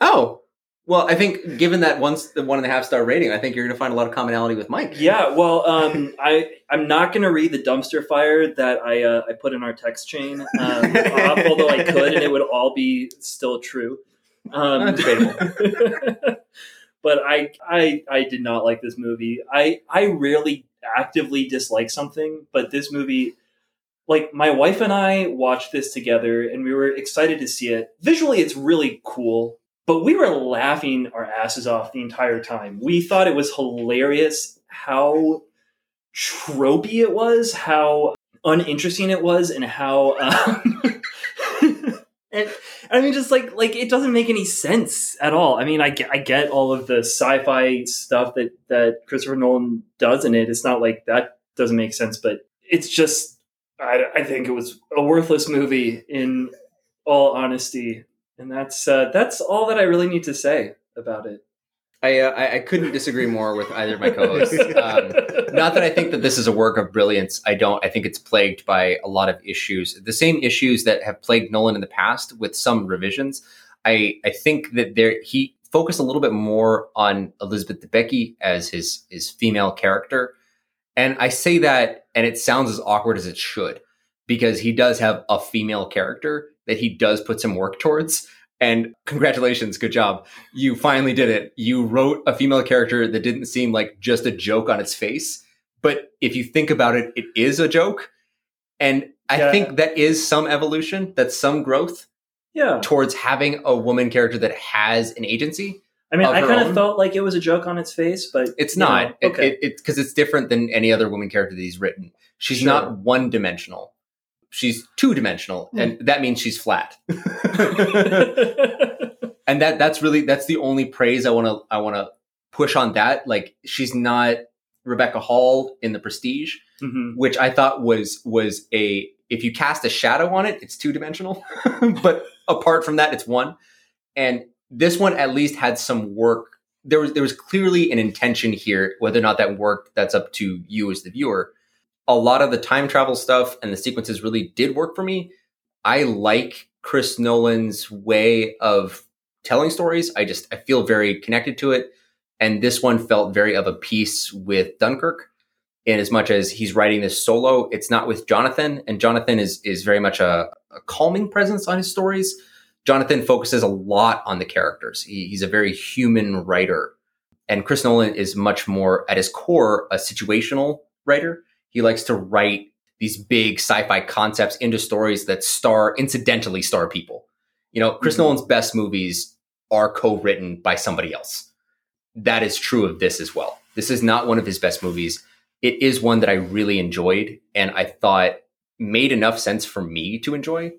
Oh, well, I think given that once the one and a half star rating, I think you're going to find a lot of commonality with Mike. Yeah, well, um, I I'm not going to read the dumpster fire that I uh, I put in our text chain um, off, although I could, and it would all be still true. Um, debatable. but I I I did not like this movie. I I rarely actively dislike something, but this movie like my wife and I watched this together and we were excited to see it. Visually it's really cool, but we were laughing our asses off the entire time. We thought it was hilarious how tropey it was, how uninteresting it was, and how um, and I mean, just like like it doesn't make any sense at all. I mean, I get, I get all of the sci-fi stuff that that Christopher Nolan does in it. It's not like that doesn't make sense, but it's just I, I think it was a worthless movie in all honesty, and that's uh, that's all that I really need to say about it. I, uh, I I couldn't disagree more with either of my co-hosts. Um, not that I think that this is a work of brilliance. I don't. I think it's plagued by a lot of issues. The same issues that have plagued Nolan in the past, with some revisions. I I think that there he focused a little bit more on Elizabeth Debicki as his his female character, and I say that, and it sounds as awkward as it should, because he does have a female character that he does put some work towards. And congratulations, good job. You finally did it. You wrote a female character that didn't seem like just a joke on its face. But if you think about it, it is a joke. And I Yeah. think that is some evolution, that's some growth yeah, towards having a woman character that has an agency. I mean, I kind own? of felt like it was a joke on its face, but It's you know, not. It- okay. It, it's because it's different than any other woman character that he's written. She's Sure. not one dimensional. She's two dimensional, Hmm. and that means she's flat. and that that's really that's the only praise I want to I want to push on that. Like she's not Rebecca Hall in The Prestige, Mhm. which I thought was was a if you cast a shadow on it, it's two dimensional. but apart from that, it's one. And this one at least had some work. There was there was clearly an intention here. Whether or not that worked, that's up to you as the viewer. A lot of the time travel stuff and the sequences really did work for me. I like Chris Nolan's way of telling stories. I just I feel very connected to it. And this one felt very of a piece with Dunkirk in as much as he's writing this solo. It's not with Jonathan, and Jonathan is is very much a, a calming presence on his stories. Jonathan focuses a lot on the characters. He, he's a very human writer, and Chris Nolan is much more at his core a situational writer. He likes to write these big sci-fi concepts into stories that star incidentally star people. You know, Chris Mhm. Nolan's best movies are co-written by somebody else. That is true of this as well. This is not one of his best movies. It is one that I really enjoyed and I thought made enough sense for me to enjoy.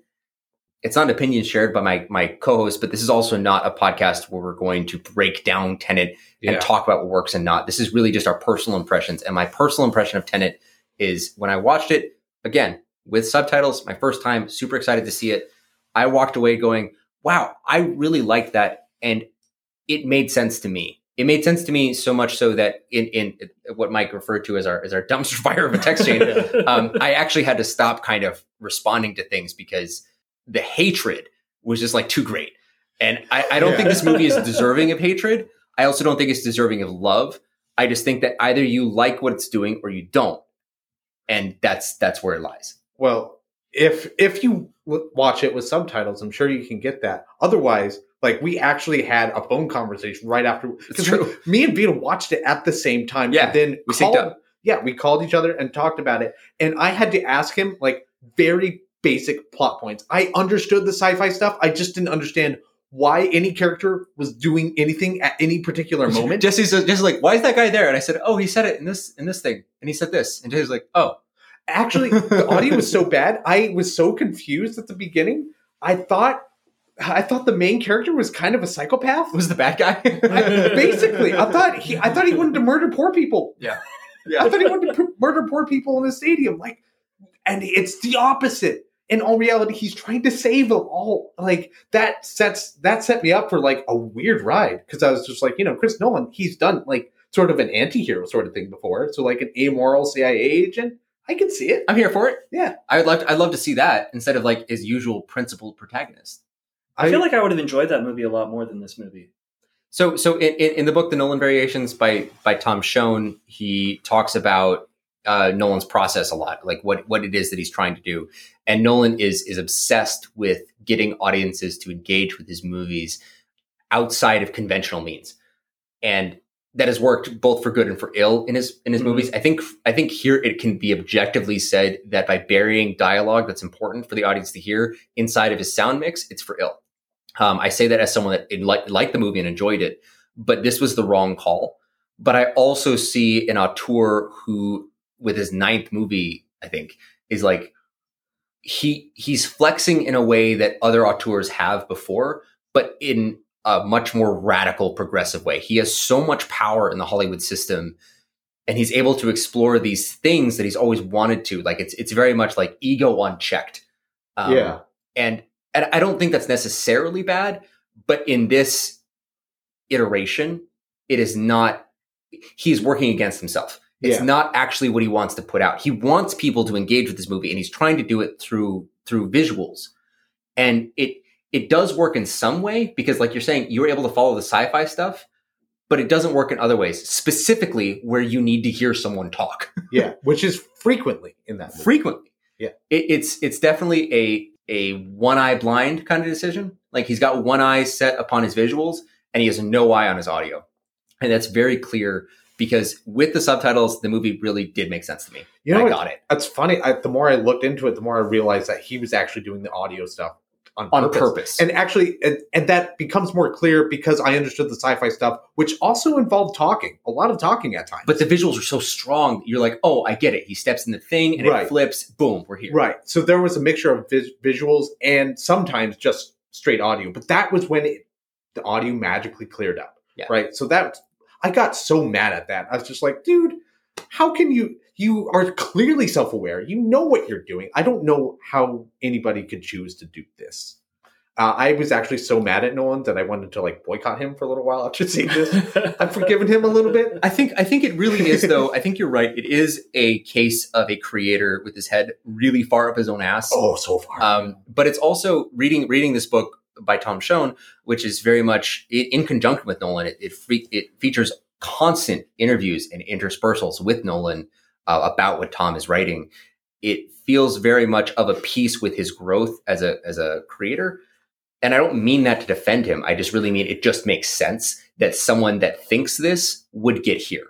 It's not an opinion shared by my my co-host, but this is also not a podcast where we're going to break down Tenet and Yeah. talk about what works and not. This is really just our personal impressions. And my personal impression of Tenet is when I watched it again with subtitles, my first time, super excited to see it. I walked away going, wow, I really liked that. And it made sense to me. It made sense to me so much so that in, in what Mike referred to as our as our dumpster fire of a text chain, um, I actually had to stop kind of responding to things because the hatred was just like too great. And I, I don't Yeah. think this movie is deserving of hatred. I also don't think it's deserving of love. I just think that either you like what it's doing or you don't. And that's that's where it lies. Well, if if you w- watch it with subtitles, I'm sure you can get that. Otherwise, like we actually had a phone conversation right after. It's true. Me and Vita watched it at the same time. Yeah, and then we called, up. Yeah, we called each other and talked about it, and I had to ask him like very basic plot points. I understood the sci-fi stuff. I just didn't understand why any character was doing anything at any particular moment. Jesse's just like, why is that guy there? And I said, oh, he said it in this in this thing, and he said this, and Jesse's like, oh, Actually, the audio was so bad. I was so confused at the beginning. I thought I thought the main character was kind of a psychopath. was the bad guy? I, basically, I thought he I thought he wanted to murder poor people. Yeah. I thought he wanted to murder poor people in the stadium. Like, and it's the opposite. In all reality, he's trying to save them all. Like that sets that set me up for like a weird ride because I was just like, you know, Chris Nolan, he's done like sort of an anti-hero sort of thing before. So like an amoral CIA agent, I can see it. I'm here for it. Yeah. I would love to, I'd love to see that instead of like his usual principal protagonist. I feel like I would have enjoyed that movie a lot more than this movie. So, so in, in, in the book, The Nolan Variations by by Tom Shone, he talks about uh, Nolan's process a lot, like what what it is that he's trying to do. And Nolan is is obsessed with getting audiences to engage with his movies outside of conventional means. and that has worked both for good and for ill in his in his Mhm. movies. I think I think here it can be objectively said that by burying dialogue that's important for the audience to hear inside of his sound mix, it's for ill. Um, I say that as someone that liked liked the movie and enjoyed it, but this was the wrong call. But I also see an auteur who, with his ninth movie, I think, is like he he's flexing in a way that other auteurs have before, but in a much more radical, progressive way. He has so much power in the Hollywood system, and he's able to explore these things that he's always wanted to. Like it's it's very much like ego unchecked. Um, Yeah. and and I don't think that's necessarily bad, but in this iteration, it is not. He's working against himself. It's Yeah. not actually what he wants to put out. He wants people to engage with this movie, and he's trying to do it through through visuals. And it it does work in some way because, like you're saying, you're able to follow the sci-fi stuff, but it doesn't work in other ways. Specifically, where you need to hear someone talk Yeah, which is frequently in that movie. frequently. Yeah. it, it's it's definitely a a one eye blind kind of decision. Like he's got one eye set upon his visuals, and he has no eye on his audio, and that's very clear because with the subtitles, the movie really did make sense to me. You know I got it That's funny. I, the more I looked into it, the more I realized that he was actually doing the audio stuff on, on purpose. purpose. And actually, and, and that becomes more clear because I understood the sci-fi stuff, which also involved talking, a lot of talking at times. but the visuals are so strong, you're like, oh, I get it. He steps in the thing and Right. it flips. Boom, we're here. right, so there was a mixture of vis- visuals and sometimes just straight audio. But that was when it, the audio magically cleared up. Yeah. Right. So that I got so mad at that. I was just like, dude, how can you? You are clearly self-aware. You know what you're doing. I don't know how anybody could choose to do this. Uh, I was actually so mad at Nolan that I wanted to like boycott him for a little while after seeing this. I've forgiven him a little bit. I think I think it really is though. I think you're right. It is a case of a creator with his head really far up his own ass. Oh, so far. Um, but it's also reading reading this book by Tom Shone, which is very much in, conjunction with Nolan. It it, fe- it features constant interviews and interspersals with Nolan uh, about what Tom is writing. It feels very much of a piece with his growth as a as a creator. And I don't mean that to defend him. I just really mean it just makes sense that someone that thinks this would get here.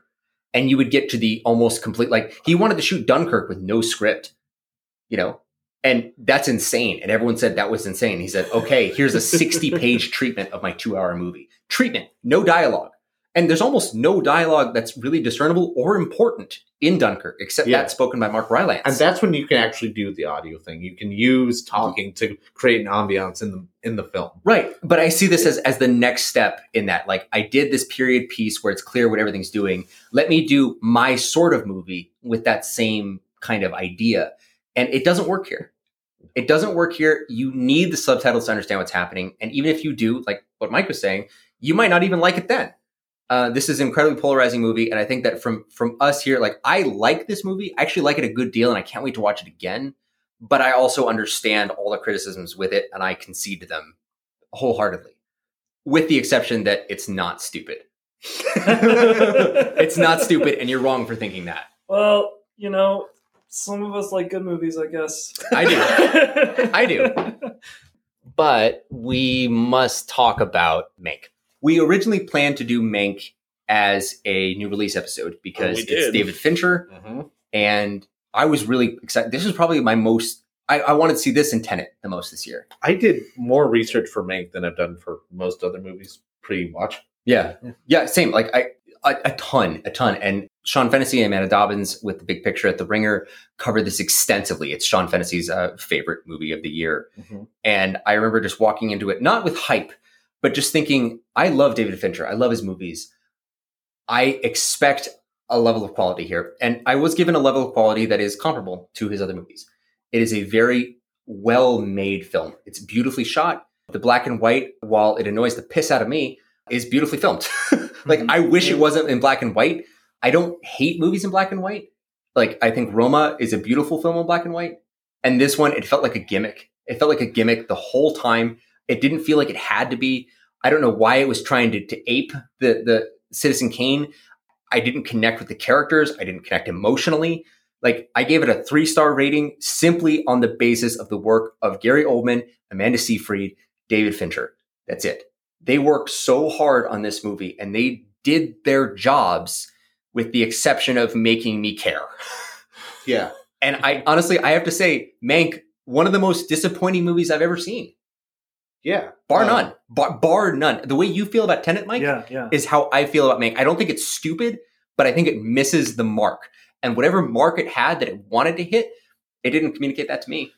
And you would get to the almost complete like he wanted to shoot Dunkirk with no script, you know, and that's insane. And everyone said that was insane. He said, okay, here's a 60 page treatment of my two hour movie. Treatment, no dialogue. And there's almost no dialogue that's really discernible or important in Dunkirk, except Yeah. that spoken by Mark Rylance. and that's when you can actually do the audio thing. You can use talking to create an ambiance in the in the film. Right. But I see this as, as the next step in that. Like, I did this period piece where it's clear what everything's doing. Let me do my sort of movie with that same kind of idea. And it doesn't work here. It doesn't work here. You need the subtitles to understand what's happening. And even if you do, like what Mike was saying, you might not even like it then. Uh, this is an incredibly polarizing movie, and I think that from from us here, like I like this movie. I actually like it a good deal, and I can't wait to watch it again. But I also understand all the criticisms with it, and I concede to them wholeheartedly, with the exception that it's not stupid. it's not stupid, and you're wrong for thinking that. well, you know, some of us like good movies, I guess. I do. I do. But we must talk about Mank. We originally planned to do Mank as a new release episode oh, because we it's did. David Fincher, mm-hmm. and I was really excited. This was probably my most. I, I wanted to see this in Tenet the most this year. I did more research for Mank than I've done for most other movies pre-watch. Yeah, Yeah. yeah, same. Like I, a, a ton, a ton. And Sean Fennessy and Amanda Dobbins with the big picture at the Ringer covered this extensively. It's Sean Fennessy's uh, favorite movie of the year, and I remember just walking into it not with hype, but just thinking, I love David Fincher. I love his movies. I expect a level of quality here, and I was given a level of quality that is comparable to his other movies. It is a very well made film. It's beautifully shot. The black and white, while it annoys the piss out of me, is beautifully filmed. like mm-hmm. I wish it wasn't in black and white. I don't hate movies in black and white. Like I think Roma is a beautiful film in black and white. And this one, it felt like a gimmick. It felt like a gimmick the whole time. It didn't feel like it had to be. I don't know why it was trying to, to ape the the Citizen Kane. I didn't connect with the characters. I didn't connect emotionally. Like I gave it a three star rating simply on the basis of the work of Gary Oldman, Amanda Seyfried, David Fincher. That's it. They worked so hard on this movie and they did their jobs with the exception of making me care. Yeah. And I honestly, I have to say, Mank, one of the most disappointing movies I've ever seen, Yeah. bar Um, none, bar, bar none. The way you feel about Tenet, Mike, yeah, yeah. is how I feel about Mank. I don't think it's stupid, but I think it misses the mark. And whatever mark it had that it wanted to hit, it didn't communicate that to me.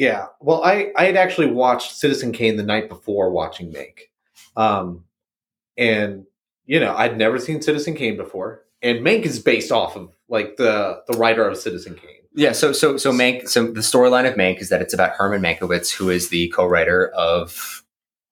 Yeah. Well, I I had actually watched Citizen Kane the night before watching Mank, um, and you know I'd never seen Citizen Kane before, and Mank is based off of like the the writer of Citizen Kane. Yeah, so so so Mank. So the storyline of Mank is that it's about Herman Mankiewicz, who is the co-writer of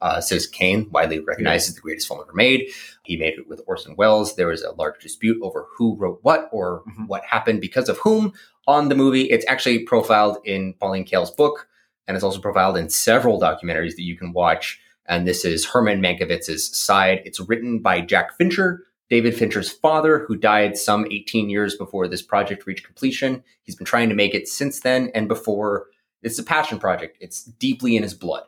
uh, Citizen Kane, widely recognized as the greatest film ever made. He made it with Orson Welles. There was a large dispute over who wrote what or Mhm. what happened because of whom on the movie. It's actually profiled in Pauline Kael's book, and it's also profiled in several documentaries that you can watch. And this is Herman Mankiewicz's side. It's written by Jack Fincher, David Fincher's father, who died some 18 years before this project reached completion. He's been trying to make it since then and before. It's a passion project. It's deeply in his blood.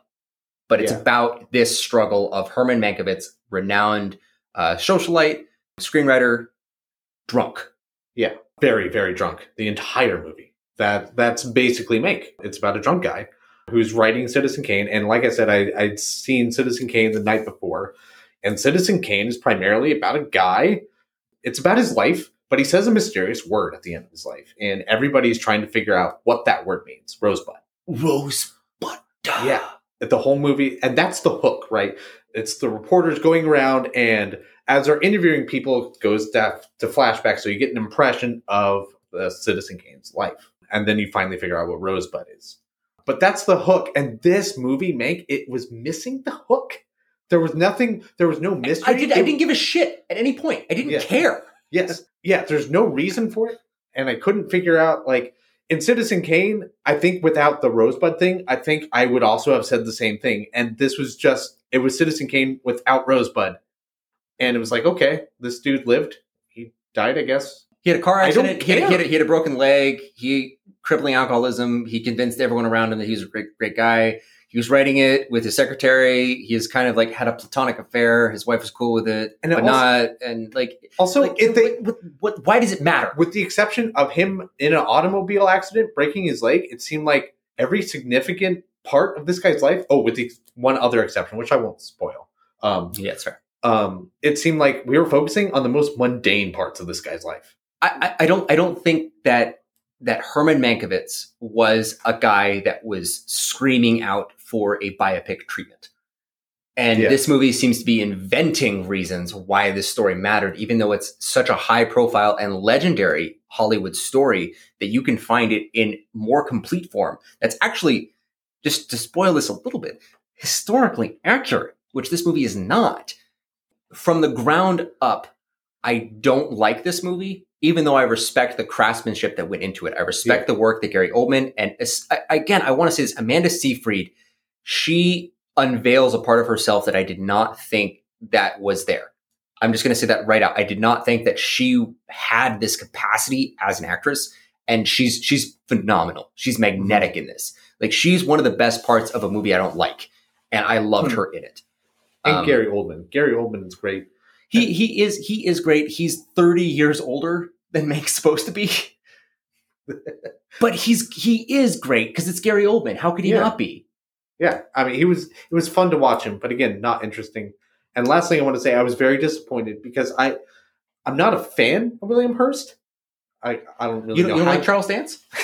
But it's Yeah. about this struggle of Herman Mankiewicz, renowned uh, socialite, screenwriter, drunk. Very very drunk the entire movie. That that's basically make. It's about a drunk guy who's writing Citizen Kane, and like I said, I, I'd seen Citizen Kane the night before, and Citizen Kane is primarily about a guy. It's about his life, but he says a mysterious word at the end of his life, and everybody's trying to figure out what that word means. Rosebud. Rosebud. Yeah. the whole movie and that's the hook right it's the reporters going around and as they're interviewing people goes to, to flashback so you get an impression of the citizen kane's life and then you finally figure out what rosebud is but that's the hook and this movie make it was missing the hook there was nothing there was no mystery I did. I It- didn't give a shit at any point. I didn't Yeah. care. Yes. Yeah, there's no reason for it. And I couldn't figure out like in Citizen Kane, I think without the Rosebud thing, I think I would also have said the same thing. And this was just it was Citizen Kane without Rosebud. And it was like, okay, this dude lived. He died, I guess. He had a car accident. He had, he, had a, he had a broken leg. He crippling alcoholism. He convinced everyone around him that he was a great, great guy. He was writing it with his secretary. He has kind of like had a platonic affair. His wife was cool with it, And it but also- not. And like, Also, like if they, what, what, what, why does it matter? with the exception of him in an automobile accident breaking his leg, it seemed like every significant part of this guy's life, oh, with the one other exception, which I won't spoil. Um, Yeah, that's fair. Um, it seemed like we were focusing on the most mundane parts of this guy's life. I, I, I don't I don't think that that Herman Mankiewicz was a guy that was screaming out for a biopic treatment. And Yeah. this movie seems to be inventing reasons why this story mattered, even though it's such a high profile and legendary Hollywood story that you can find it in more complete form. That's actually, just to spoil this a little bit, historically accurate, which this movie is not. From the ground up, I don't like this movie, even though I respect the craftsmanship that went into it. I respect the work that Gary Oldman and again, I want to say this: Amanda Seyfried, she unveils a part of herself that I did not think that was there. I'm just going to say that right out. I did not think that she had this capacity as an actress, and she's she's phenomenal. She's magnetic in this. Like she's one of the best parts of a movie I don't like, and I loved Hmm. her in it. And Um, Gary Oldman. Gary Oldman is great. he he is he is great. He's 30 years older than Mank's supposed to be. but he's he is great because it's Gary Oldman. How could he Yeah. not be? Yeah, I mean, he was. It was fun to watch him, but again, not interesting. And last thing I want to say, I was very disappointed because I, I'm not a fan of William Hearst. I, I don't really You don't, know you like Charles Dance?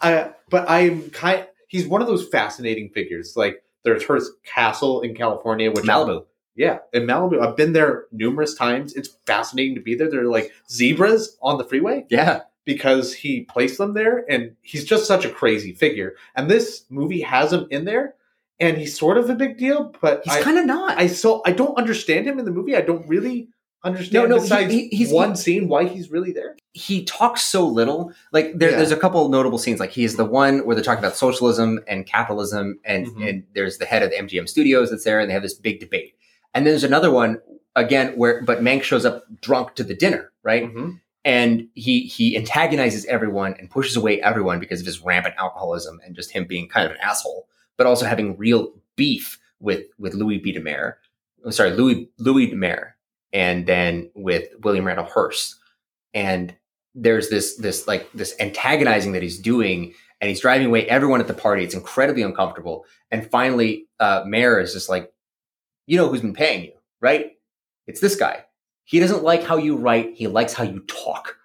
I, but I'm kind. He's one of those fascinating figures. Like there's Hearst Castle in California, which Malibu. Yeah, in Malibu, I've been there numerous times. It's fascinating to be there. There are like zebras on the freeway Yeah. because he placed them there, and he's just such a crazy figure. And this movie has him in there, and he's sort of a big deal. But He's kind of not. I so I don't understand him in the movie. I don't really understand No, no, besides he- he's- one he- scene why he's really there. he talks so little. Like there, Yeah. there's a couple notable scenes. Like he's the one where they're talking about socialism and capitalism, and Mhm. and there's the head of the MGM Studios that's there, and they have this big debate. And then there's another one again where, but Mank shows up drunk to the dinner, right? Mhm. and he he antagonizes everyone and pushes away everyone because of his rampant alcoholism and just him being kind of an asshole, but also having real beef with with Louis B. Demare, oh, sorry, Louis Louis Mayer, and then with William Randall Hearst, and there's this this like this antagonizing that he's doing, and he's driving away everyone at the party. It's incredibly uncomfortable, and finally, uh, Mayer is just like, you know who's been paying you, right? It's this guy. He doesn't like how you write. He likes how you talk.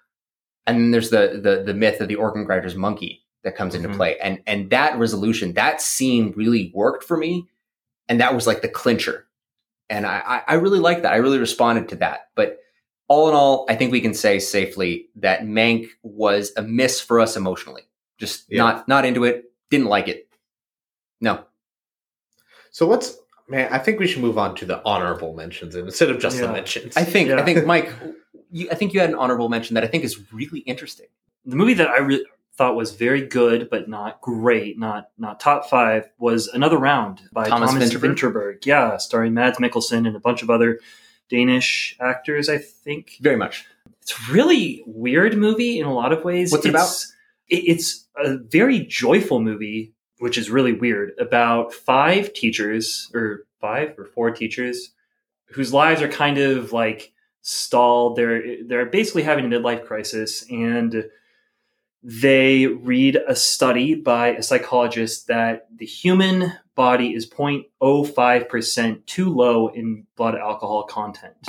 And then there's the the the myth of the organ grinder's monkey that comes into Mhm. play, and and that resolution, that scene really worked for me, and that was like the clincher. And I I, I really like that. I really responded to that. But all in all, I think we can say safely that Mank was a miss for us emotionally. Just Yeah. not not into it. Didn't like it. No. So what's man? I think we should move on to the honorable mentions instead of just the mentions. I think I think Mike, you, I think you had an honorable mention that I think is really interesting. the movie that I re- thought was very good but not great, not not top five, was Another Round by Thomas Thomas, Vinterberg? Vinterberg. Yeah, starring Mads Mikkelsen and a bunch of other Danish actors. I think Very much. it's a really weird movie in a lot of ways. What's it it's, it- It's a very joyful movie, which is really weird. About five teachers, or five or four teachers, whose lives are kind of like stalled. They're they're basically having a midlife crisis, and they read a study by a psychologist that the human body is 0.05% too low in blood alcohol content.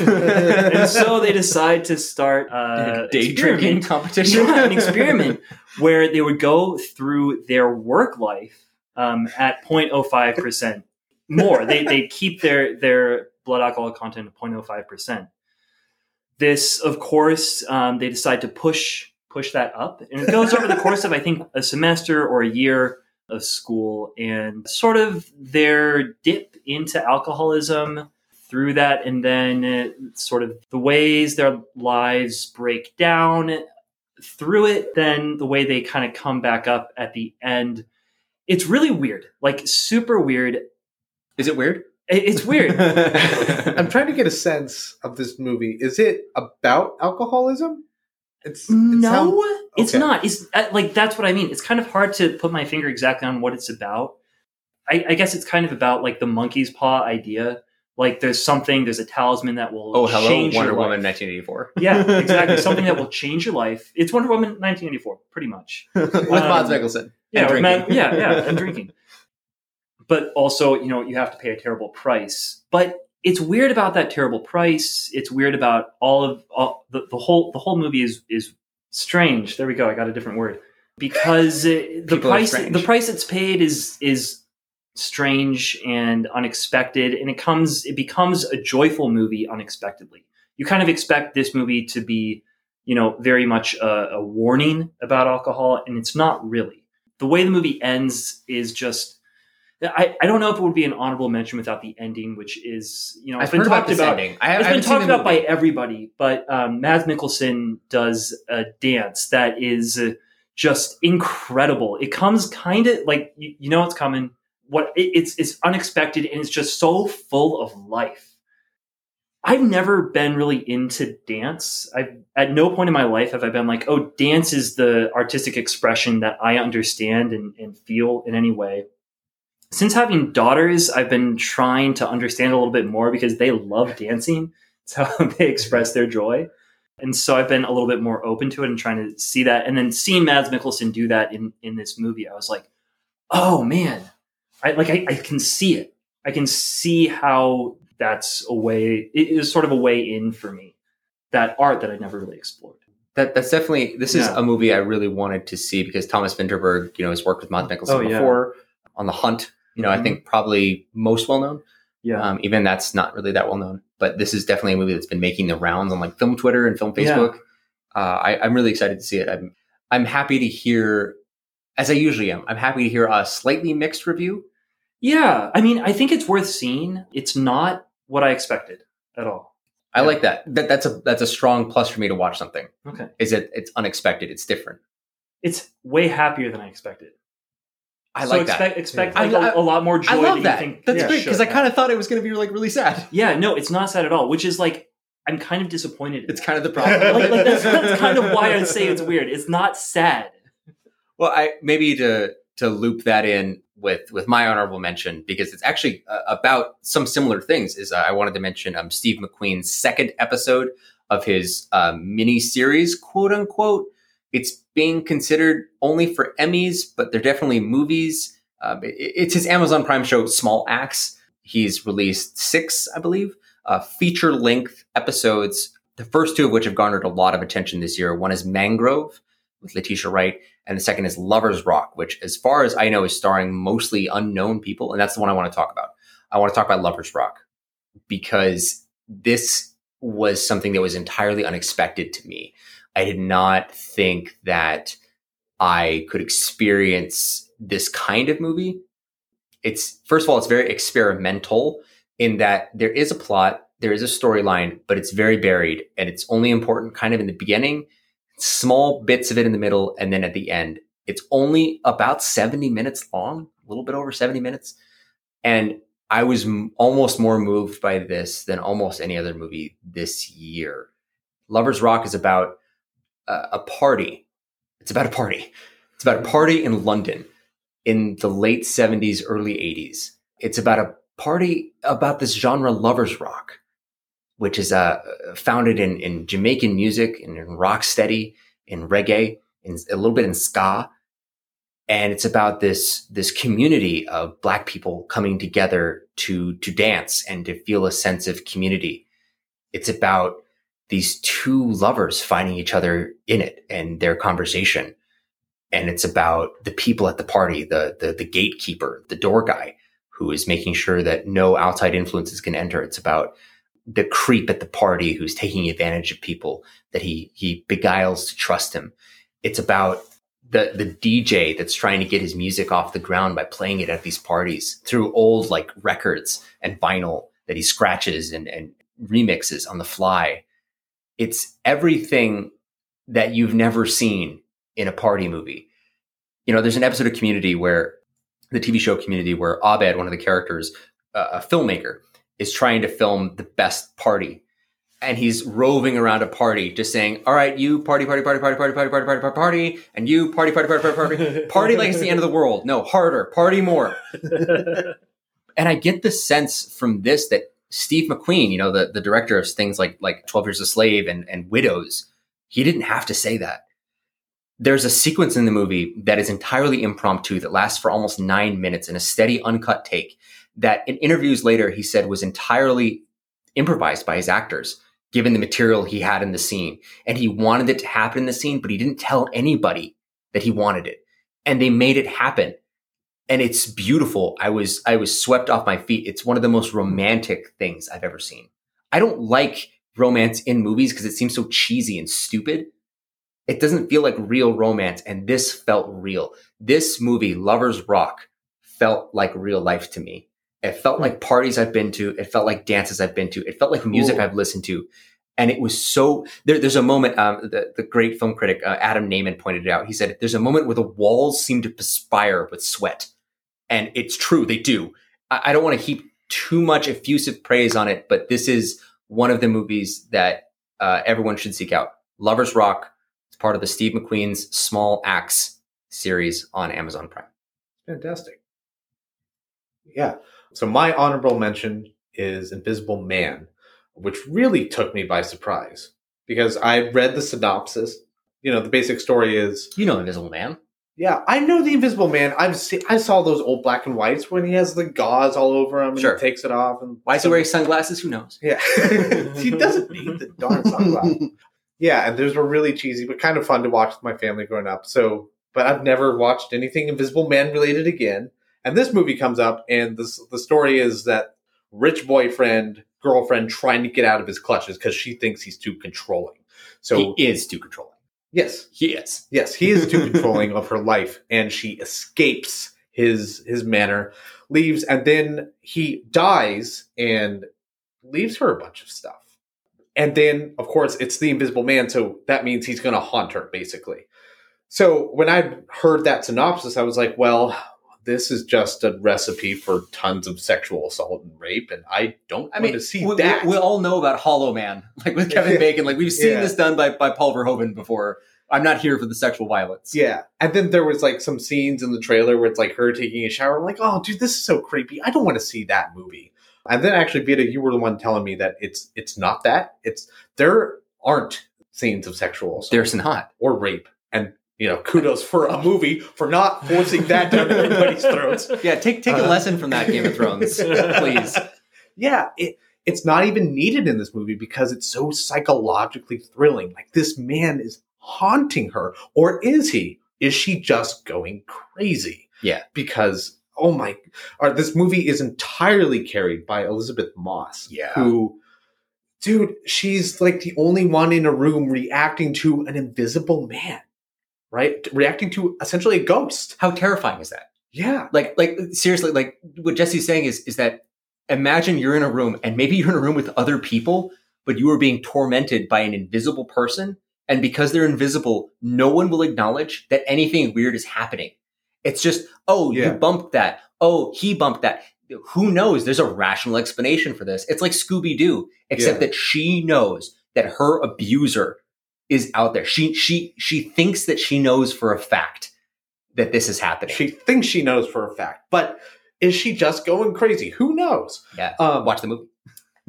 and so they decide to start uh, Day drinking competition. yeah, an experiment where they would go through their work life um, at 0.05% more. They they keep their their blood alcohol content at 0.05%. This, of course, um, they decide to push push that up, and it goes over the course of I think a semester or a year of school, and sort of their dip into alcoholism through that, and then sort of the ways their lives break down through it, then the way they kind of come back up at the end. It's really weird, like super weird. Is it weird? It's weird. I'm trying to get a sense of this movie. Is it about alcoholism? It's it no, sounds- it's okay. not. It's uh, like that's what I mean. It's kind of hard to put my finger exactly on what it's about. I, I guess it's kind of about like the monkey's paw idea. Like there's something, there's a talisman that will Oh, hello, Wonder Woman, life. 1984. Yeah, exactly. Something that will change your life. It's Wonder Woman 1984, pretty much. with Um, Mads Mikkelsen. Yeah, And with Matt- yeah, yeah, and drinking. But also, you know, you have to pay a terrible price. But it's weird about that terrible price. It's weird about all of all, the, the whole the whole movie is is strange. There we go. I got a different word because the People price the price it's paid is is strange and unexpected, and it comes it becomes a joyful movie unexpectedly. You kind of expect this movie to be, you know, very much a, a warning about alcohol, and it's not really. The way the movie ends is just. I, I don't know if it would be an honorable mention without the ending, which is you know I've it's been about talked about ending. I, it's been talked about by everybody, but um, Mads Mikkelsen does a dance that is just incredible. It comes kind of like you, you know it's coming. What it, it's it's unexpected and it's just so full of life. I've never been really into dance. I at no point in my life have I been like, oh, dance is the artistic expression that I understand and, and feel in any way. Since having daughters, I've been trying to understand a little bit more because they love dancing. It's how they mm-hmm. express their joy. And so I've been a little bit more open to it and trying to see that. And then seeing Mads Mikkelsen do that in, in this movie, I was like, oh man, I like I, I can see it. I can see how that's a way it is sort of a way in for me. That art that I never really explored. That, that's definitely this is Yeah. a movie I really wanted to see because Thomas Vinterberg, you know, has worked with Mads oh, Mikkelsen Oh, yeah. before on The Hunt. You know, I Mhm. think probably most well known. Yeah. Um, even that's not really that well known, but this is definitely a movie that's been making the rounds on like film Twitter and film Yeah. Facebook. Uh, I, I'm really excited to see it. I'm I'm happy to hear, as I usually am. I'm happy to hear a slightly mixed review. yeah. I mean, I think it's worth seeing. It's not what I expected at all. I Yeah. like that. that. That's a that's a strong plus for me to watch something. Okay. Is it? It's unexpected. It's different. It's way happier than I expected. I so like expect, that. Expect I- like a I- a lot more joy. I love that. think That's yeah, great because I kind of thought it was going to be like really sad. Yeah, no, it's not sad at all. Which is like I'm kind of disappointed. It's that. kind of the problem. like, like that's, that's kind of why I say it's weird. It's not sad. Well, I maybe to to loop that in with with my honorable mention because it's actually uh, about some similar things. Is uh, I wanted to mention um, Steve McQueen's second episode of his uh, mini series, quote unquote. It's being considered only for Emmys, but they're definitely movies. Uh, it- it's his Amazon Prime show, Small Axe. He's released six, I believe, uh, feature length episodes. The first two of which have garnered a lot of attention this year. One is Mangrove with Letitia Wright, and the second is Lovers Rock, which, as far as I know, is starring mostly unknown people, and that's the one I want to talk about. I want to talk about Lovers Rock because this was something that was entirely unexpected to me. I did not think that I could experience this kind of movie. It's first of all, it's very experimental in that there is a plot, there is a storyline, but it's very buried and it's only important kind of in the beginning, small bits of it in the middle, and then at the end. It's only about 70 minutes long, a little bit over 70 minutes. And I was m- almost more moved by this than almost any other movie this year. Lovers Rock is about a, party. It's about a party. It's about a party in London in the late 70s, early 80s. It's about a party about this genre, Lovers Rock, which is uh, founded in, in Jamaican music and in rock steady, in reggae, in a little bit in ska. And it's about this, this community of black people coming together to, to dance and to feel a sense of community. It's about these two lovers finding each other in it and their conversation. And it's about the people at the party, the, the, the gatekeeper, the door guy who is making sure that no outside influences can enter. It's about the creep at the party who's taking advantage of people that he, he beguiles to trust him. It's about the, the DJ that's trying to get his music off the ground by playing it at these parties through old like records and vinyl that he scratches and, and remixes on the fly it's everything that you've never seen in a party movie. You know, there's an episode of Community where the TV show Community, where Abed, one of the characters, uh, a filmmaker, is trying to film the best party. And he's roving around a party, just saying, "All right, you party, party, party, party, party, party, party, party, party, party, and you party, party, party, party, party, party like it's the end of the world. No, harder, party more." And I get the sense from this that Steve McQueen, you know, the, the director of things like like 12 Years a Slave and, and Widows, he didn't have to say that. There's a sequence in the movie that is entirely impromptu that lasts for almost nine minutes in a steady, uncut take that in interviews later he said was entirely improvised by his actors, given the material he had in the scene. And he wanted it to happen in the scene, but he didn't tell anybody that he wanted it. And they made it happen and it's beautiful. I was I was swept off my feet. It's one of the most romantic things I've ever seen. I don't like romance in movies because it seems so cheesy and stupid. It doesn't feel like real romance, and this felt real. This movie, Lovers Rock, felt like real life to me. It felt like parties I've been to. It felt like dances I've been to. It felt like music Cool. I've listened to. And it was so. There, there's a moment. Um, the, the great film critic uh, Adam Nayman pointed it out. He said, "There's a moment where the walls seem to perspire with sweat." And it's true they do i, I don't want to heap too much effusive praise on it but this is one of the movies that uh, everyone should seek out lovers rock it's part of the steve mcqueen's small axe series on amazon prime Fantastic. Yeah. So my honorable mention is Invisible Man, which really took me by surprise because I read the synopsis. You know, the basic story is you know invisible man yeah, I know the Invisible Man. I've seen, I saw those old black and whites when he has the gauze all over him and Sure. he takes it off and why is he wearing sunglasses who knows Yeah, he doesn't need the darn sunglasses. Yeah, and those were really cheesy, but kind of fun to watch with my family growing up. So, but I've never watched anything Invisible Man related again. And this movie comes up, and this the story is that rich boyfriend girlfriend trying to get out of his clutches because she thinks he's too controlling. So he is too controlling yes, he is yes, he is too controlling of her life, and she escapes his his manner, leaves, and then he dies and leaves her a bunch of stuff. And then, of course, it's the Invisible Man, so that means he's going to haunt her, basically. So when I heard that synopsis, I was like, well, this is just a recipe for tons of sexual assault and rape, and I don't I want mean, to see we, that. we, we all know about Hollow Man, like with Kevin Yeah. Bacon. Like we've seen Yeah. this done by, by Paul Verhoeven before. I'm not here for the sexual violence. Yeah. And then there was like some scenes in the trailer where it's like her taking a shower. I'm like, oh, dude, this is so creepy. I don't want to see that movie. And then actually, Vita, you were the one telling me that it's it's not that. It's there aren't scenes of sexual assault There's not. or rape. You know, kudos for a movie for not forcing that down everybody's throats. Yeah, take take a Uh, lesson from that Game of Thrones, please. Yeah, it, it's not even needed in this movie because it's so psychologically thrilling. Like this man is haunting her, or is he? Is she just going crazy? Yeah. Because oh my, or this movie is entirely carried by Elisabeth Moss. Yeah. who, dude, she's like the only one in a room reacting to an invisible man, right? Reacting to essentially a ghost. How terrifying is that? Yeah, Like like seriously, like what Jesse's saying is is that imagine you're in a room and maybe you're in a room with other people, but you are being tormented by an invisible person. And because they're invisible, no one will acknowledge that anything weird is happening. It's just, oh, Yeah. you bumped that. Oh, he bumped that. Who knows? There's a rational explanation for this. It's like Scooby Doo, except Yeah. that she knows that her abuser is out there. She she she thinks that she knows for a fact that this is happening. she thinks she knows for a fact, but is she just going crazy? Who knows? yeah. Um, Watch the movie.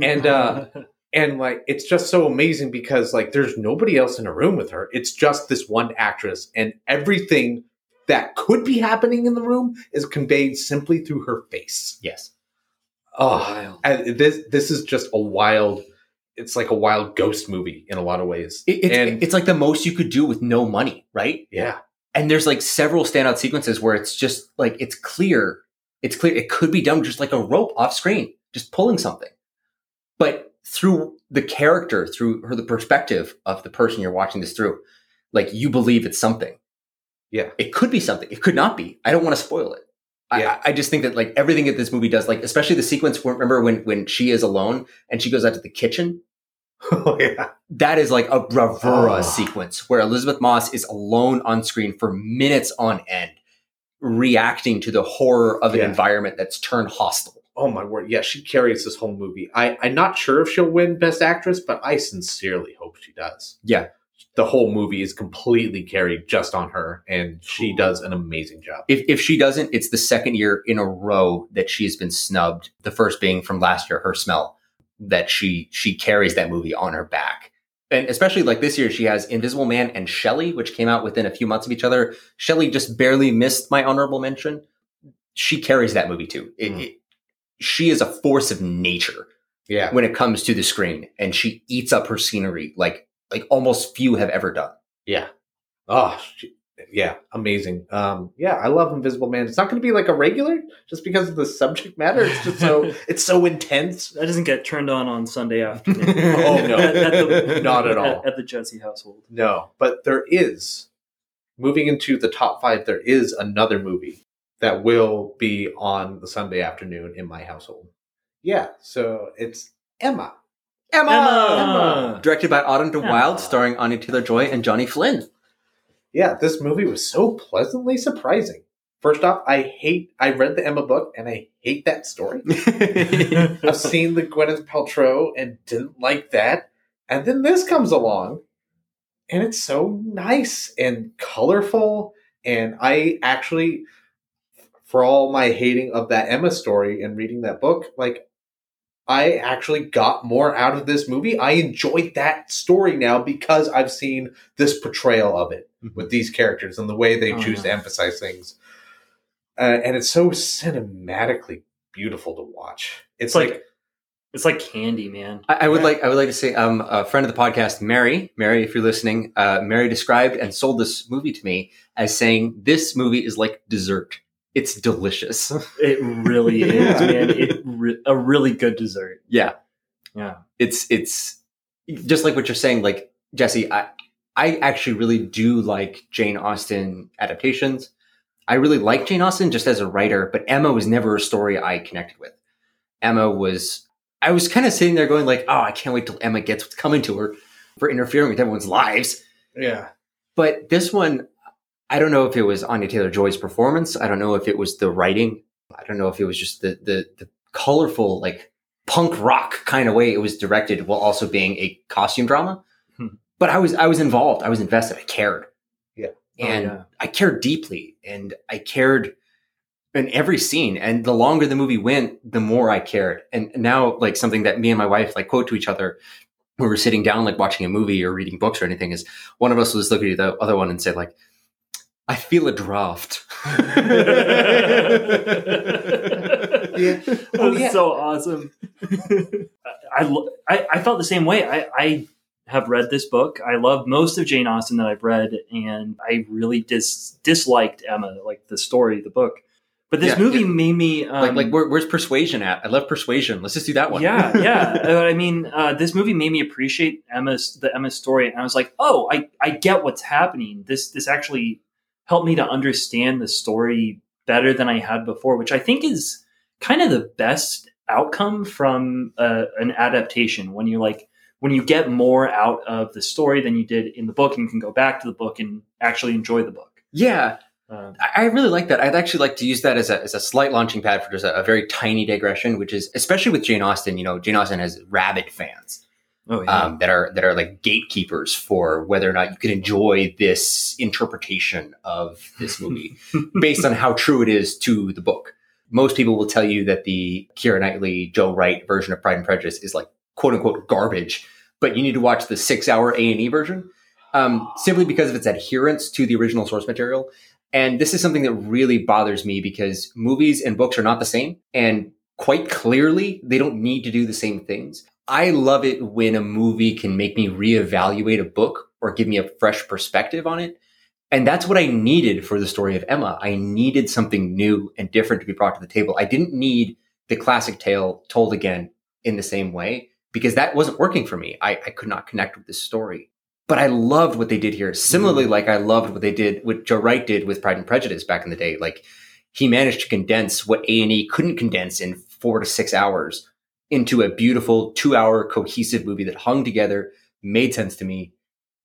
and uh, and like it's just so amazing because like there's nobody else in a room with her. It's just this one actress, and everything that could be happening in the room is conveyed simply through her face. Yes. Oh, Wild. and this this is just a wild. It's like a wild ghost movie in a lot of ways. It, it's, and it's like the most you could do with no money, right? yeah, And there's like several standout sequences where it's just like it's clear, it's clear it could be done just like a rope off screen, just pulling something. But through the character, through her the perspective of the person you're watching this through, like you believe it's something. Yeah. It could be something. It could not be. I don't want to spoil it. Yeah. I, I just think that like everything that this movie does, like especially the sequence. Remember when when she is alone and she goes out to the kitchen oh yeah, that is like a bravura Oh. sequence where Elisabeth Moss is alone on screen for minutes on end, reacting to the horror of an Yeah. environment that's turned hostile. oh my word, yeah, she carries this whole movie. I I'm not sure if she'll win Best Actress, but I sincerely hope she does. Yeah. The whole movie is completely carried just on her, and she does an amazing job. If, if she doesn't, it's the second year in a row that she's been snubbed. The first being from last year, her smell, that she she carries that movie on her back. And especially like this year, she has Invisible Man and Shirley, which came out within a few months of each other. Shirley just barely missed my honorable mention. She carries that movie too. It, Mm. it, she is a force of nature. Yeah, when it comes to the screen and she eats up her scenery like like almost few have ever done yeah. Oh, yeah, amazing. Um, yeah, I love Invisible Man. It's not going to be like a regular just because of the subject matter. It's just so it's so intense. That doesn't get turned on on Sunday afternoon. Oh, no. At- at the- Not at all. At, at the Jesse household. No, but there is moving into the top five. There is another movie that will be on the Sunday afternoon in my household. Yeah, so it's Emma. Emma! directed by autumn de Emma. wilde starring anya taylor-joy and johnny flynn Yeah, this movie was so pleasantly surprising. First off, I hate. I read the Emma book and I hate that story. I've seen the Gwyneth Paltrow and didn't like that. And then this comes along and it's so nice and colorful. And I actually, for all my hating of that Emma story and reading that book, like, I actually got more out of this movie. I enjoyed that story now because I've seen this portrayal of it with these characters and the way they Oh, choose to emphasize things. Uh, and it's so cinematically beautiful to watch. It's It's like, like it's like candy, man. I, I would Yeah. like I would like to say um, a friend of the podcast, Mary. Mary, if you're listening, uh, Mary described and sold this movie to me as saying this movie is like dessert. It's delicious. It really is, Yeah. man. It re- a really good dessert. yeah, Yeah. it's it's just like what you're saying. Like Jesse, I I actually really do like Jane Austen adaptations. I really like Jane Austen just as a writer, but Emma was never a story I connected with. Emma was I was kind of sitting there going like, oh, I can't wait till Emma gets what's coming to her for interfering with everyone's lives. yeah, But this one, I don't know if it was Anya Taylor Joy's performance. I don't know if it was the writing. I don't know if it was just the the, the colorful like punk rock kind of way it was directed while also being a costume drama. Hmm. But I was I was involved. I was invested. I cared. Yeah. and Oh, yeah. I cared deeply, and I cared in every scene. And the longer the movie went, the more I cared. And now, like something that me and my wife like quote to each other when we're sitting down, like watching a movie or reading books or anything, is one of us will just look at the other one and say, like, "I feel a draft." Yeah. Oh, yeah. so awesome. I, I I felt the same way. I, I have read this book. I love most of Jane Austen that I've read, and I really dis- disliked Emma, like the story, the book. But this Yeah, movie yeah. made me um, like, like where, where's persuasion at? I love persuasion. Let's just do that one. yeah, yeah. Uh, I mean, uh, this movie made me appreciate Emma's the Emma story, and I was like, oh, I I get what's happening. This this actually helped me to understand the story better than I had before, which I think is kind of the best outcome from uh, an adaptation when you like when you get more out of the story than you did in the book, and you can go back to the book and actually enjoy the book. yeah. Um, I I really like that. I'd actually like to use that as a, as a slight launching pad for just a, a very tiny digression, which is especially with Jane Austen. You know, Jane Austen has rabid fans oh yeah, um, that are that are like gatekeepers for whether or not you can enjoy this interpretation of this movie based on how true it is to the book. Most people will tell you that the Keira Knightley, Joe Wright version of Pride and Prejudice is like quote unquote garbage, but you need to watch the six hour A and E version um, simply because of its adherence to the original source material. And this is something that really bothers me because movies and books are not the same. And quite clearly, they don't need to do the same things. I love it when a movie can make me reevaluate a book or give me a fresh perspective on it. And that's what I needed for the story of Emma. I needed something new and different to be brought to the table. I didn't need the classic tale told again in the same way because that wasn't working for me. I, I could not connect with this story but I loved what they did here. Similarly, mm. like I loved what they did, what Joe Wright did with Pride and Prejudice back in the day. Like he managed to condense what A and E couldn't condense in four to six hours into a beautiful two-hour cohesive movie that hung together, made sense to me,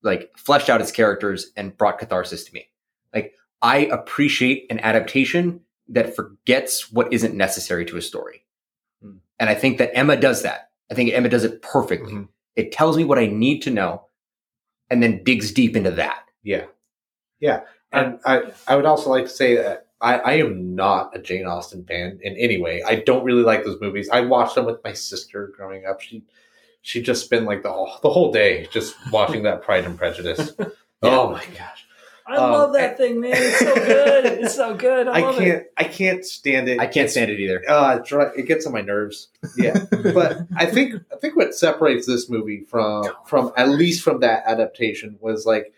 like fleshed out its characters and brought catharsis to me. Like I appreciate an adaptation that forgets what isn't necessary to a story, Hmm. and I think that Emma does that. I think Emma does it perfectly. Mhm. It tells me what I need to know and then digs deep into that. Yeah. Yeah. And I, I would also like to say that I, I am not a Jane Austen fan in any way. I don't really like those movies. I watched them with my sister growing up. She she just spent like the whole, the whole day just watching that Pride and Prejudice. Oh my gosh. I Um, love that thing, man. It's so good. It's so good. I, I love can't I can't stand it. I can't stand it either. uh, it it gets on my nerves. Yeah, but I think I think what separates this movie from from at least from that adaptation was like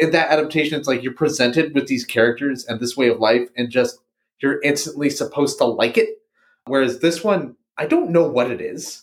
in that adaptation, it's like you're presented with these characters and this way of life, and just you're instantly supposed to like it. Whereas this one, I don't know what it is,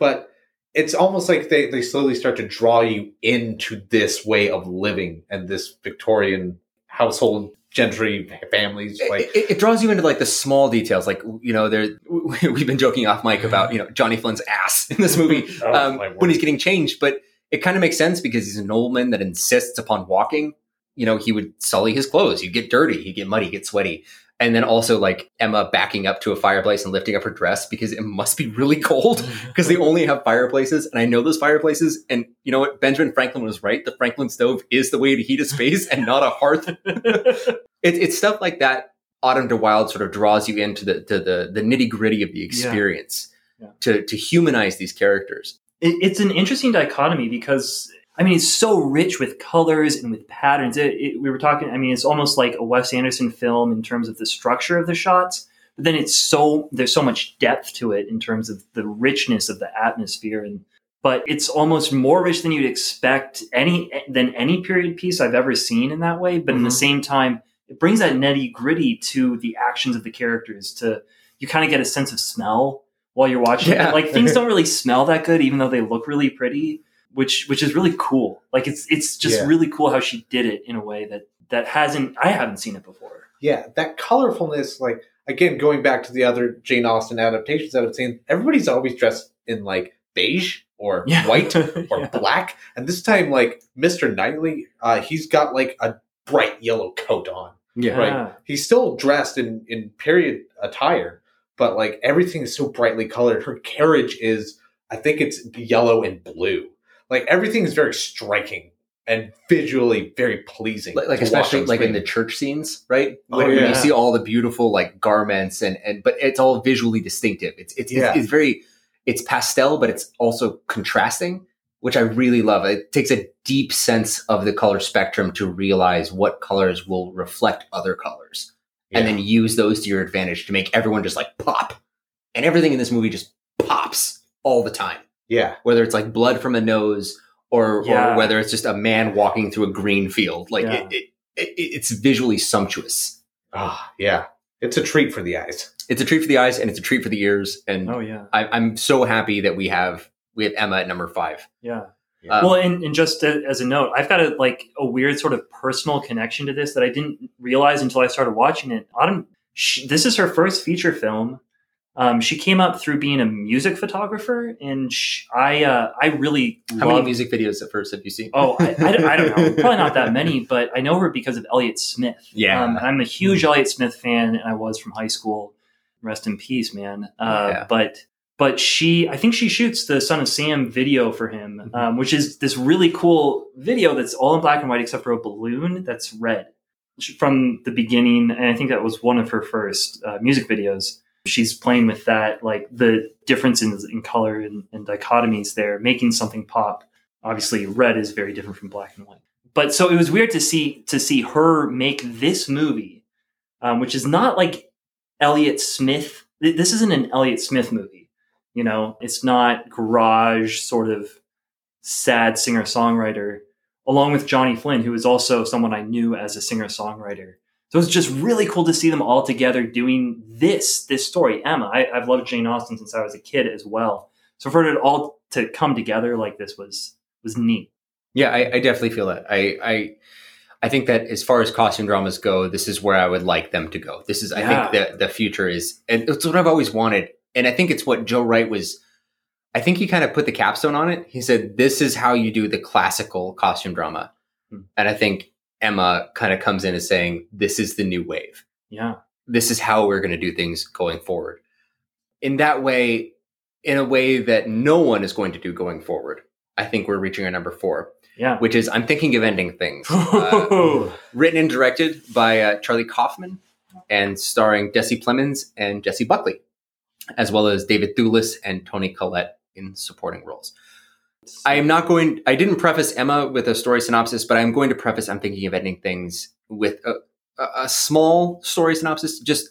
but it's almost like they they slowly start to draw you into this way of living and this Victorian household gentry families like it, it draws you into like the small details, like you know, there we've been joking off mic about you know Johnny Flynn's ass in this movie Oh, um, when he's getting changed, but it kind of makes sense because he's an old man that insists upon walking. You know, he would sully his clothes, he'd get dirty, he'd get muddy, He'd get sweaty, and then also like Emma backing up to a fireplace and lifting up her dress because it must be really cold because they only have fireplaces, and I know those fireplaces. And you know what? Benjamin Franklin was right. The Franklin stove is the way to heat a space and not a hearth. it, it's stuff like that. Autumn de Wilde sort of draws you into the to the, the nitty gritty of the experience Yeah. to to humanize these characters. it, it's an interesting dichotomy because I mean it's so rich with colors and with patterns. It, it, we were talking. I mean, it's almost like a Wes Anderson film in terms of the structure of the shots, but then it's so there's so much depth to it in terms of the richness of the atmosphere and. But it's almost more rich than you'd expect any than any period piece I've ever seen in that way. But in the Mhm. same time, it brings that nitty gritty to the actions of the characters. To you kind of get a sense of smell while you're watching Yeah. it. Like things don't really smell that good, even though they look really pretty, which which is really cool. Like it's it's just Yeah. really cool how she did it in a way that that hasn't I haven't seen it before. yeah, that colorfulness, like again, going back to the other Jane Austen adaptations that I've seen, everybody's always dressed in like beige or Yeah. white or Yeah. black. And this time, like Mr. Knightley, uh, he's got like a bright yellow coat on. Yeah. Right. He's still dressed in, in period attire, but like everything is so brightly colored. Her carriage is, I think it's yellow and blue. Like everything is very striking and visually very pleasing. like, especially like in the church scenes, right? Oh, when, when you see all the beautiful like garments and and but it's all visually distinctive. It's it's Yeah. it's, it's very it's pastel, but it's also contrasting, which I really love. It takes a deep sense of the color spectrum to realize what colors will reflect other colors, and then use those to your advantage to make everyone just like pop, and everything in this movie just pops all the time yeah, whether it's like blood from a nose or, Yeah. or whether it's just a man walking through a green field. Like Yeah. it, it, it, it's visually sumptuous. ah, yeah, it's a treat for the eyes. It's a treat for the eyes and it's a treat for the ears. And Oh yeah, I, I'm so happy that we have we have Emma at number five. yeah. Um, well, and, and just a- as a note, I've got a like a weird sort of personal connection to this that I didn't realize until I started watching it. Autumn, she, this is her first feature film. Um, she came up through being a music photographer, and sh I uh, I really how many love music videos at first have you seen? Oh, I, I, don't- I don't know. Probably not that many, but I know her because of Elliott Smith. Yeah. Um, I'm a huge Elliott Smith fan, and I was from high school. Rest in peace, man. Uh, Yeah. But but she, I think she shoots the Son of Sam video for him, Mhm. um, which is this really cool video that's all in black and white except for a balloon that's red from the beginning. And I think that was one of her first uh, music videos. She's playing with that, like the difference in, in color and, and dichotomies there, making something pop. Obviously red is very different from black and white. But so it was weird to see to see her make this movie um, which is not like elliott smith. This isn't an elliott smith movie you know? It's not garage sort of sad singer songwriter along with johnny flynn who is also someone i knew as a singer songwriter so it's just really cool to see them all together doing this this story emma I, i've loved jane austen since i was a kid as well so for it all to come together like this was was neat Yeah, I, I definitely feel that. I, I I think that as far as costume dramas go, this is where I would like them to go. This is I Yeah. think the the future is and it's what I've always wanted. And I think it's what Joe Wright was I think he kind of put the capstone on it. He said, This is how you do the classical costume drama. Hmm. And I think Emma kind of comes in as saying, This is the new wave. yeah This is how we're going to do things going forward. In that way, in a way that no one is going to do going forward. I think we're reaching our number four yeah which is I'm thinking of ending things. Uh, written and directed by uh, Charlie Kaufman and starring Jesse Plemons and Jessie Buckley, as well as David Thewlis and Toni Collette in supporting roles. I am not going. I didn't preface Emma with a story synopsis, but I'm going to preface. I'm thinking of ending things with a, a, small story synopsis. Just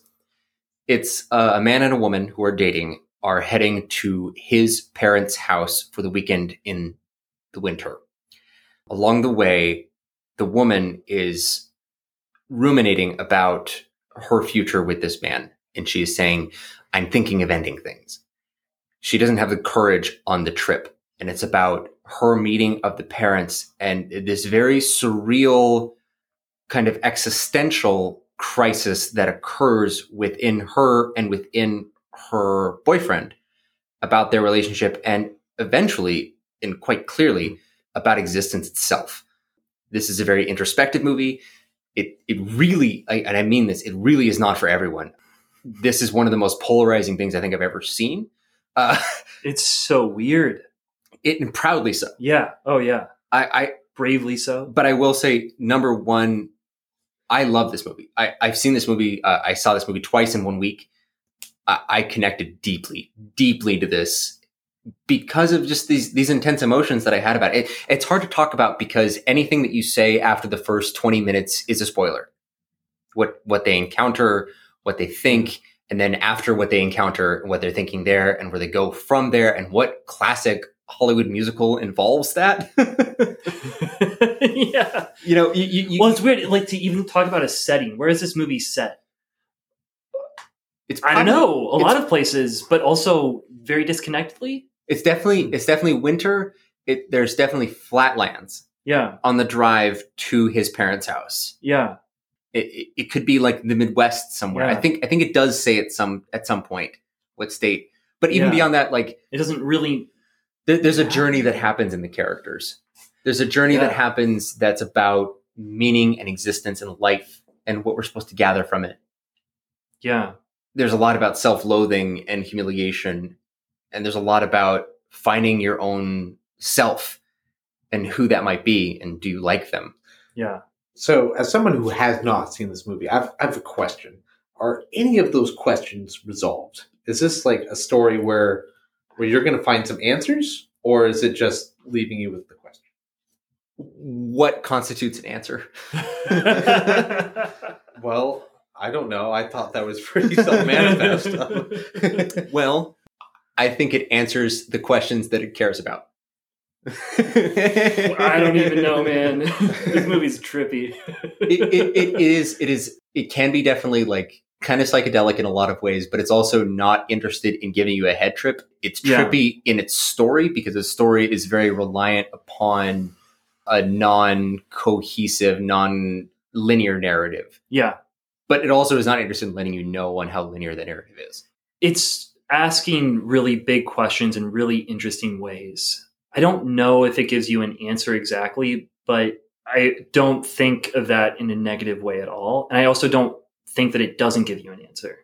it's a man and a woman who are dating are heading to his parents' house for the weekend in the winter. Along the way, the woman is ruminating about her future with this man, and she is saying, "I'm thinking of ending things." She doesn't have the courage on the trip and it's about her meeting of the parents and this very surreal kind of existential crisis that occurs within her and within her boyfriend about their relationship and eventually and quite clearly about existence itself. This is a very introspective movie. It it really I, and I mean this it really is not for everyone. This is one of the most polarizing things I think I've ever seen. Uh, it's so weird it and proudly so. yeah oh yeah I, I bravely so but I will say number one, I love this movie. I, I've seen this movie. Uh, I saw this movie twice in one week. I, I connected deeply, deeply to this because of just these these intense emotions that I had about it. it. It's hard to talk about because anything that you say after the first twenty minutes is a spoiler. What what they encounter, what they think, and then after what they encounter, what they're thinking there, and where they go from there, and what classic Hollywood musical involves that. yeah you know, you, you, you- well it's weird like to even talk about a setting where is this movie set it's i don't know a lot of places but also very disconnectedly It's definitely it's definitely winter. It there's definitely flatlands yeah on the drive to his parents' house. yeah It, it, it could be like the Midwest somewhere. Yeah. I think I think it does say at some at some point what state. But even Yeah. beyond that, like it doesn't really there, there's a journey that happens in the characters. There's a journey that happens that's about meaning and existence and life and what we're supposed to gather from it. yeah there's a lot about self-loathing and humiliation and there's a lot about finding your own self and who that might be and do you like them? Yeah. So, as someone who has not seen this movie, I've, I have a question. Are any of those questions resolved? Is this like a story where where you're going to find some answers, or is it just leaving you with the question? What constitutes an answer? Well, I don't know. I thought that was pretty self manifest. well, I think it answers the questions that it cares about. I don't even know, man. this movie's trippy. it, it, it is it is it can be definitely like kind of psychedelic in a lot of ways but it's also not interested in giving you a head trip it's Yeah. trippy in its story because the story is very reliant upon a non-cohesive non-linear narrative Yeah. but it also is not interested in letting you know on how linear the narrative is It's asking really big questions in really interesting ways. I don't know if it gives you an answer exactly, but I don't think of that in a negative way at all. And I also don't think that it doesn't give you an answer.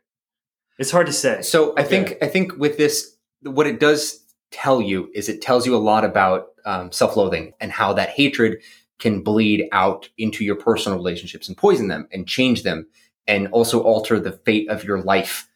It's hard to say. So I Okay. think I think with this, what it does tell you is it tells you a lot about um, self-loathing and how that hatred can bleed out into your personal relationships and poison them and change them and also alter the fate of your life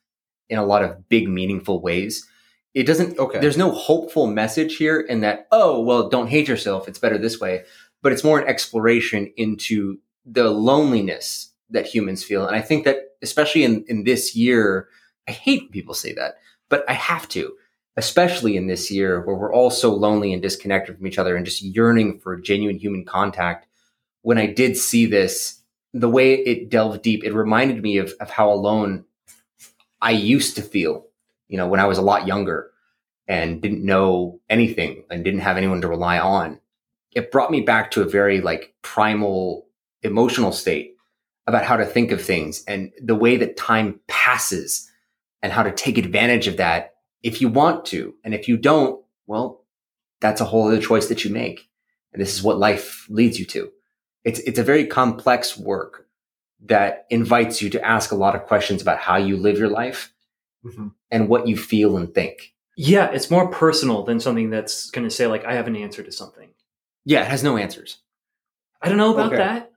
in a lot of big meaningful ways. It doesn't. Okay. There's no hopeful message here in that. Oh well, don't hate yourself. It's better this way. But it's more an exploration into the loneliness that humans feel. And I think that especially in, in this year, I hate when people say that, but I have to, especially in this year where we're all so lonely and disconnected from each other and just yearning for genuine human contact. When I did see this, the way it delved deep, it reminded me of, of how alone I used to feel, you know, when I was a lot younger and didn't know anything and didn't have anyone to rely on. It brought me back to a very like primal emotional state about how to think of things and the way that time passes and how to take advantage of that if you want to. And if you don't, well, that's a whole other choice that you make. And this is what life leads you to. It's, it's a very complex work that invites you to ask a lot of questions about how you live your life Mhm. and what you feel and think. yeah, it's more personal than something that's going to say, like, I have an answer to something. Yeah, it has no answers. I don't know about Okay. that.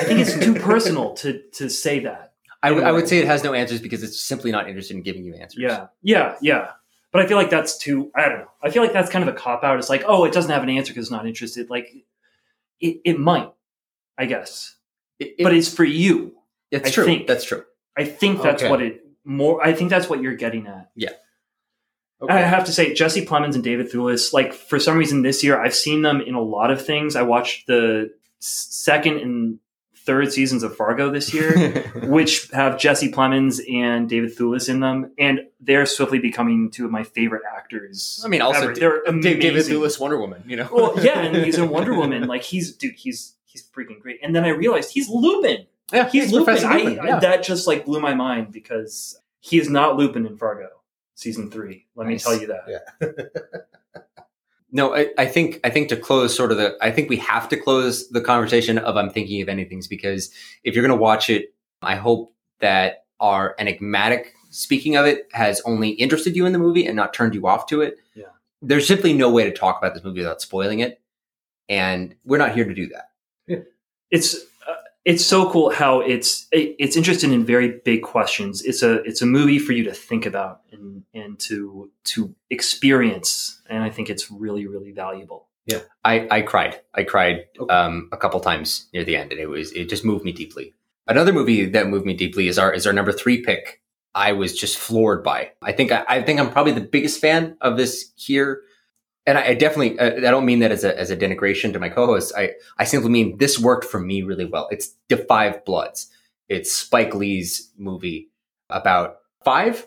I think it's too personal to to say that. I would- I would say it has no answers because it's simply not interested in giving you answers. Yeah, yeah, yeah. But I feel like that's too. I don't know. I feel like that's kind of a cop out. It's like, oh, it doesn't have an answer because it's not interested. Like, it, it might, I guess, It- it- but it's for you. it's I true. think- That's true. I think that's Okay. what it more. I think that's what you're getting at. Okay. I have to say, Jesse Plemons and David Thewlis, like for some reason this year, I've seen them in a lot of things. I watched the second and third seasons of Fargo this year, which have Jesse Plemons and David Thewlis in them, and they're swiftly becoming two of my favorite actors. I mean, also. Da- they're amazing. David Thewlis, Wonder Woman. You know. Well, yeah, and he's in Wonder Woman. Like he's dude, he's he's freaking great. And then I realized he's Lupin. yeah, He's, Lupin. Professor I, Lupin, I- yeah. that just like blew my mind because he is not Lupin in Fargo season three. Let me tell you that. No, I, I think I think to close sort of the I think we have to close the conversation of I'm thinking of ending things because if you're going to watch it, I hope that our enigmatic speaking of it has only interested you in the movie and not turned you off to it. Yeah. There's simply no way to talk about this movie without spoiling it, and we're not here to do that. it's uh, it's so cool how it's it, it's interested in very big questions. It's a it's a movie for you to think about and and to to experience, and I think it's really really valuable. Yeah, I, I cried. I cried Okay. um, a couple times near the end, and it was it just moved me deeply. Another movie that moved me deeply is our is our number three pick. I was just floored by. I think I, I think I'm probably the biggest fan of this here, and I, I definitely uh, I don't mean that as a as a denigration to my co-host. I I simply mean this worked for me really well. It's The Five Bloods. It's Spike Lee's movie about five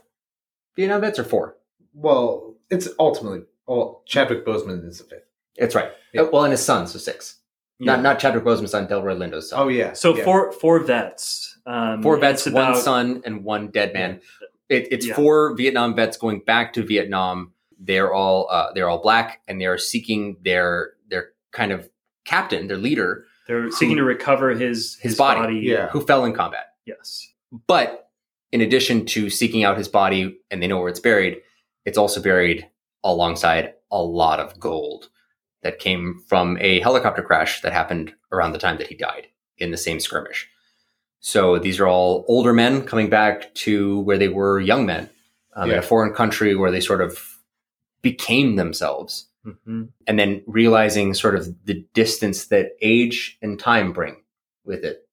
Vietnam vets or four. Well, it's ultimately well, Chadwick Boseman is the fifth. That's right. Yeah. Uh, Well, and his son, so six. Yeah. Not not Chadwick Boseman's son, Delroy Lindo's son. Oh yeah. So yeah. four four vets, um, four vets, it's one son, and one dead man. It, it's Yeah. four Vietnam vets going back to Vietnam. They're all uh, they're all black, and they are seeking their their kind of captain, their leader, They're seeking to recover his His body. body. Yeah. who fell in combat. Yes. But in addition to seeking out his body, and they know where it's buried, it's also buried alongside a lot of gold. that came from a helicopter crash that happened around the time that he died in the same skirmish. So these are all older men coming back to where they were young men um, in a foreign country where they sort of became themselves Mhm. and then realizing sort of the distance that age and time bring with it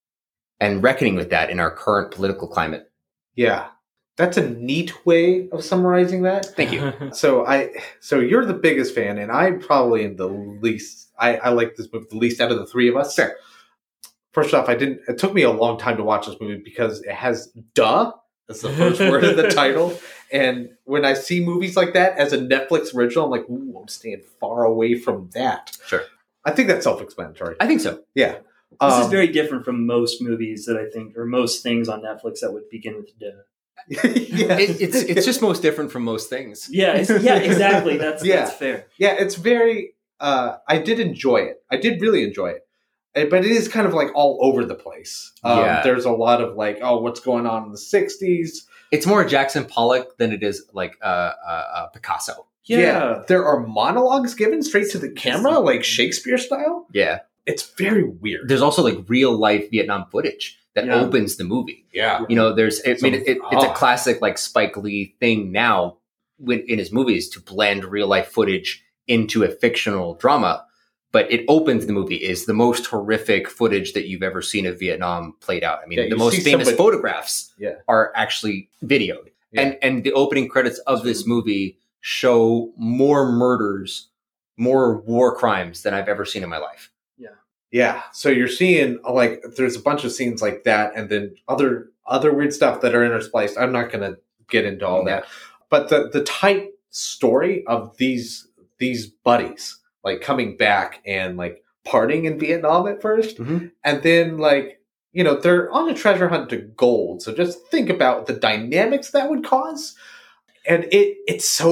and reckoning with that in our current political climate. Yeah. That's a neat way of summarizing that. Thank you. So I so you're the biggest fan and I probably am the least I, I like this movie the least out of the three of us. Fair. First off, I didn't it took me a long time to watch this movie because it has duh as the first word of the title. And when I see movies like that as a Netflix original, I'm like, ooh, I'm staying far away from that. Sure. I think that's self explanatory. I think so. Yeah. This is Um, very different from most movies that I think, or most things on Netflix that would begin with "duh." yes. It, it's it's just most different from most things. Yeah, it's, yeah, exactly. That's Yeah. that's fair. yeah, it's very. Uh, I did enjoy it. I did really enjoy it, Uh, but it is kind of like all over the place. Um, Yeah. There's a lot of like, oh, what's going on in the '60s? It's more Jackson Pollock than it is like uh, uh, uh, Picasso. Yeah, there are monologues given straight to the camera, like Shakespeare style. Yeah. It's very weird. There's also like real life Vietnam footage that Yeah. opens the movie. yeah, You know, there's I mean, it, it, it's a oh. classic like Spike Lee thing now in his movies to blend real life footage into a fictional drama. But it opens the movie is the most horrific footage that you've ever seen of Vietnam played out. I mean, Yeah, the most famous somebody- photographs Yeah. are actually videoed. Yeah. And and the opening credits of this movie show more murders, more war crimes than I've ever seen in my life. yeah. Yeah. So you're seeing like there's a bunch of scenes like that, and then other other weird stuff that are interspliced. I'm not going to get into all that, but the the tight story of these these buddies like coming back and like partying in Vietnam at 1st Mhm. and then like you know they're on a treasure hunt to gold. So just think about the dynamics that would cause, and it it's so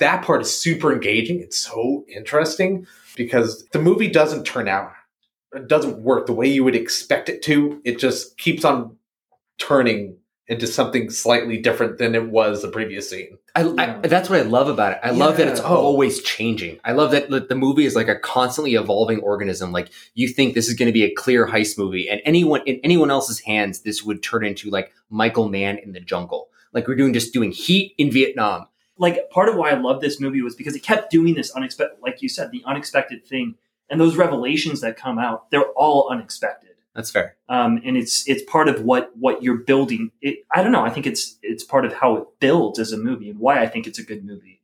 that part is super engaging. It's so interesting because the movie doesn't turn out it doesn't work the way you would expect it to. It just keeps on turning into something slightly different than it was the previous scene. I, Yeah. I, that's what I love about it. I love that it's Oh. always changing. I love that the movie is like a constantly evolving organism. Like you think this is going to be a clear heist movie, and anyone in anyone else's hands, this would turn into like Michael Mann in the jungle. Like we're doing just doing heat in Vietnam. like part of why I love this movie was because it kept doing this unexpected, like you said, the unexpected thing, and those revelations that come out, they're all unexpected. That's fair. um, and it's it's part of what what you're building. It, I don't know. I think it's it's part of how it builds as a movie, and why I think it's a good movie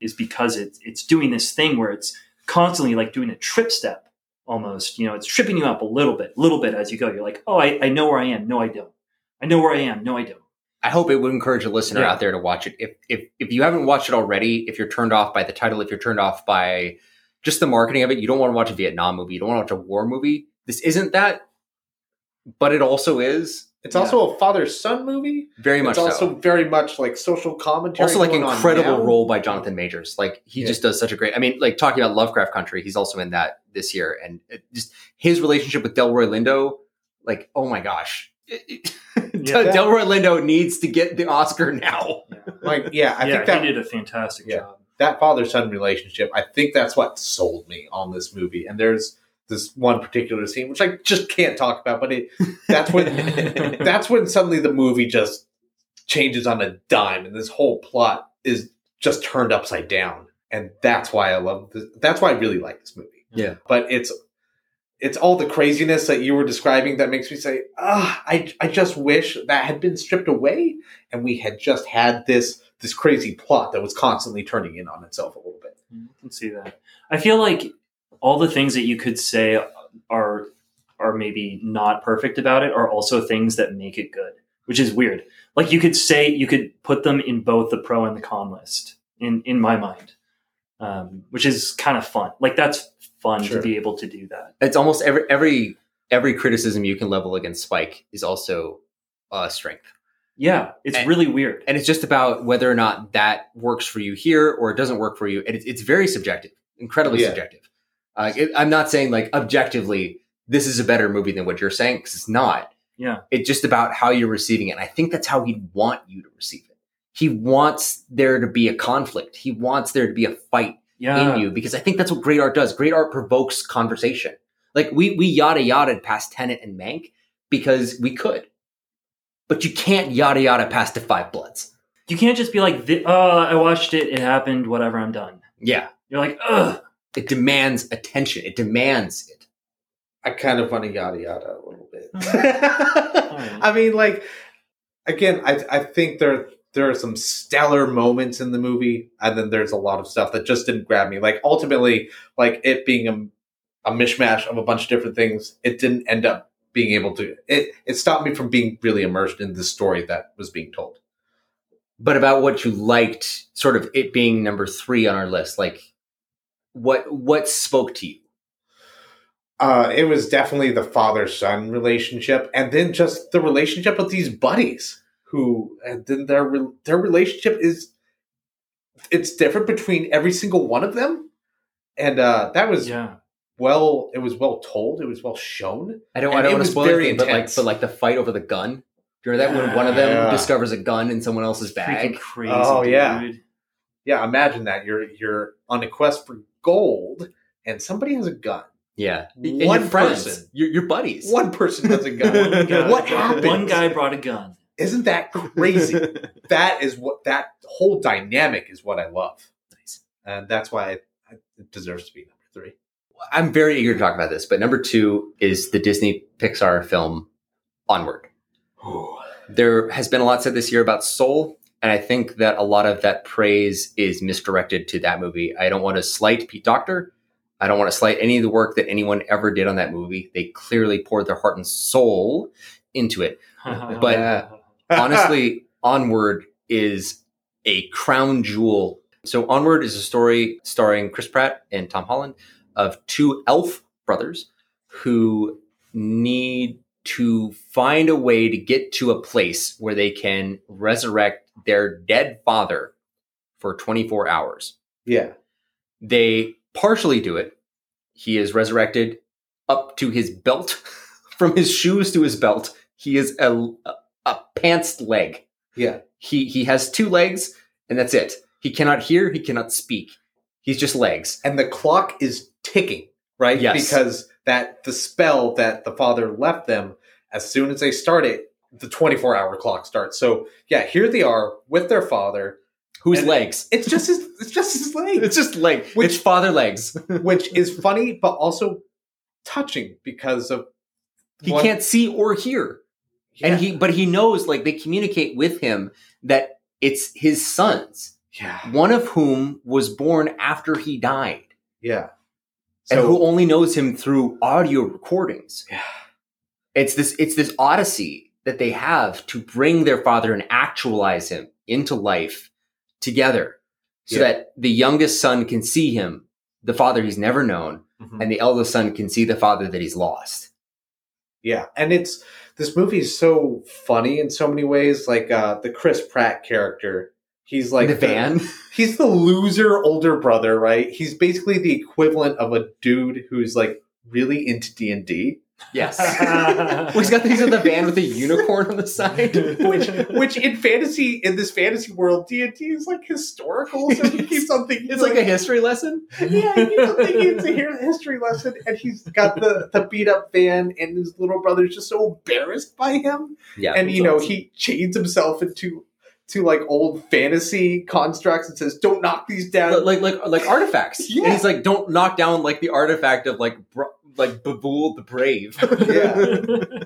is because it's it's doing this thing where it's constantly like doing a trip step almost. You know, it's tripping you up a little bit, little bit as you go. You're like, oh, I, I know where I am. No, I don't. I know where I am. No, I don't. I hope it would encourage a listener Yeah. out there to watch it. If if if you haven't watched it already, if you're turned off by the title, if you're turned off by just the marketing of it, you don't want to watch a Vietnam movie, you don't want to watch a war movie. This isn't that, but it also is It's Yeah. also a father son movie. very much it's also so. very much like social commentary. Also, like going on incredible now. role by Jonathan Majors. Like he Yeah. just does such a great. I mean, like talking about Lovecraft Country, he's also in that this year, and it just his relationship with Delroy Lindo. Like, oh my gosh, Yeah. Delroy Lindo needs to get the Oscar now. Like, yeah, I yeah, think that he did a fantastic Yeah. job. that father son relationship, I think that's what sold me on this movie. And there's this one particular scene which I just can't talk about, but it that's when that's when suddenly the movie just changes on a dime and this whole plot is just turned upside down. And that's why I love this. That's why I really like this movie. Yeah. But it's it's all the craziness that you were describing that makes me say, ah, I, I just wish that had been stripped away and we had just had this this crazy plot that was constantly turning in on itself a little bit. I can see that. I feel like all the things that you could say are are maybe not perfect about it are also things that make it good, which is weird. Like you could say you could put them in both the pro and the con list in in my mind, um, which is kind of fun. Like that's fun Sure. to be able to do that. It's almost every every every criticism you can level against Spike is also a strength. Yeah, it's And- really weird. and it's just about whether or not that works for you here or it doesn't work for you and it's, it's very subjective incredibly Yeah. subjective uh, it, i'm not saying like objectively this is a better movie than what you're saying because it's not Yeah. it's just about how you're receiving it and i think that's how he'd want you to receive it he wants there to be a conflict he wants there to be a fight Yeah. in you because I think that's what great art does. Great art provokes conversation. Like we we yada yada past Tenet and Mank because we could, but you can't yada yada past the Five Bloods. You can't just be like, "Thi- "Oh, I watched it. It happened. Whatever. I'm done." Yeah, You're like, "Ugh." It demands attention. It demands it. I kind of want to yada yada a little bit. Oh. Oh, right. I mean, like again, I I think there there are some stellar moments in the movie, and then there's a lot of stuff that just didn't grab me. Like ultimately, like it being a, a mishmash of a bunch of different things, it didn't end up being able to. It it stopped me from being really immersed in the story that was being told. But about what you liked, sort of it being number three on our list, like what what spoke to you? Uh, it was definitely the father son relationship, and then just the relationship with these buddies who, and then their their relationship is it's different between every single one of them, and uh, that was Yeah. well. It was well told. It was well shown. I don't, And I don't it want to was spoil very anything, but like, but like the fight over the gun. Do you remember that when one of them Yeah. discovers a gun in someone else's Freaking bag? crazy. Oh, dude. yeah. Yeah, imagine that you're you're on a quest for gold, and somebody has a gun. Yeah, One your friends, person. your, your buddies. One person has a gun. One guy, what happened? One guy brought a gun. Isn't that crazy? that is what that whole dynamic is what I love. Nice. and that's why it, it deserves to be number three. I'm very eager to talk about this, but number two is the Disney Pixar film Onward. There has been a lot said this year about Soul, and I think that a lot of that praise is misdirected to that movie. I don't want to slight Pete Docter. I don't want to slight any of the work that anyone ever did on that movie. They clearly poured their heart and soul into it. But- Yeah. honestly, Onward is a crown jewel. So, Onward is a story starring Chris Pratt and Tom Holland of two elf brothers who need to find a way to get to a place where they can resurrect their dead father for 24 hours. yeah, They partially do it. He is resurrected up to his belt, from his shoes to his belt. He is a, a, a pantsed leg. yeah, He he has two legs, and that's it. He cannot hear. He cannot speak. He's just legs. and the clock is ticking, right? Yes. because that the spell that the father left them. As soon as they start it, the twenty-four hour clock starts. So yeah, here they are with their father. Whose And- legs? It's just his. It's just his legs. It's just leg. Which- it's father legs. which is funny but also touching because of He one- can't see or hear. and he but he knows like they communicate with him that it's his sons yeah one of whom was born after he died yeah and who only knows him through audio recordings Yeah. it's this it's this odyssey that they have to bring their father and actualize him into life together so Yeah. that the youngest son can see him the father he's never known Mhm. and the eldest son can see the father that he's lost yeah and it's this movie is so funny in so many ways like uh the chris pratt character he's like the van he's the loser older brother right he's basically the equivalent of a dude who's like really into d&d yes. Well, he's got he's got the van with a unicorn on the side. Which which in fantasy in this fantasy world d&d is like historical so he keeps on thinking it's like a history lesson. Yeah, he keeps on thinking it's a hero- history lesson, and he's got the, the beat up van, and his little brother's just so embarrassed by him, yeah. And you know he chains himself into to like old fantasy constructs and says, "Don't knock these down." like like like artifacts. Yeah. And he's like, don't knock down like the artifact of like br- like Babul the Brave. yeah,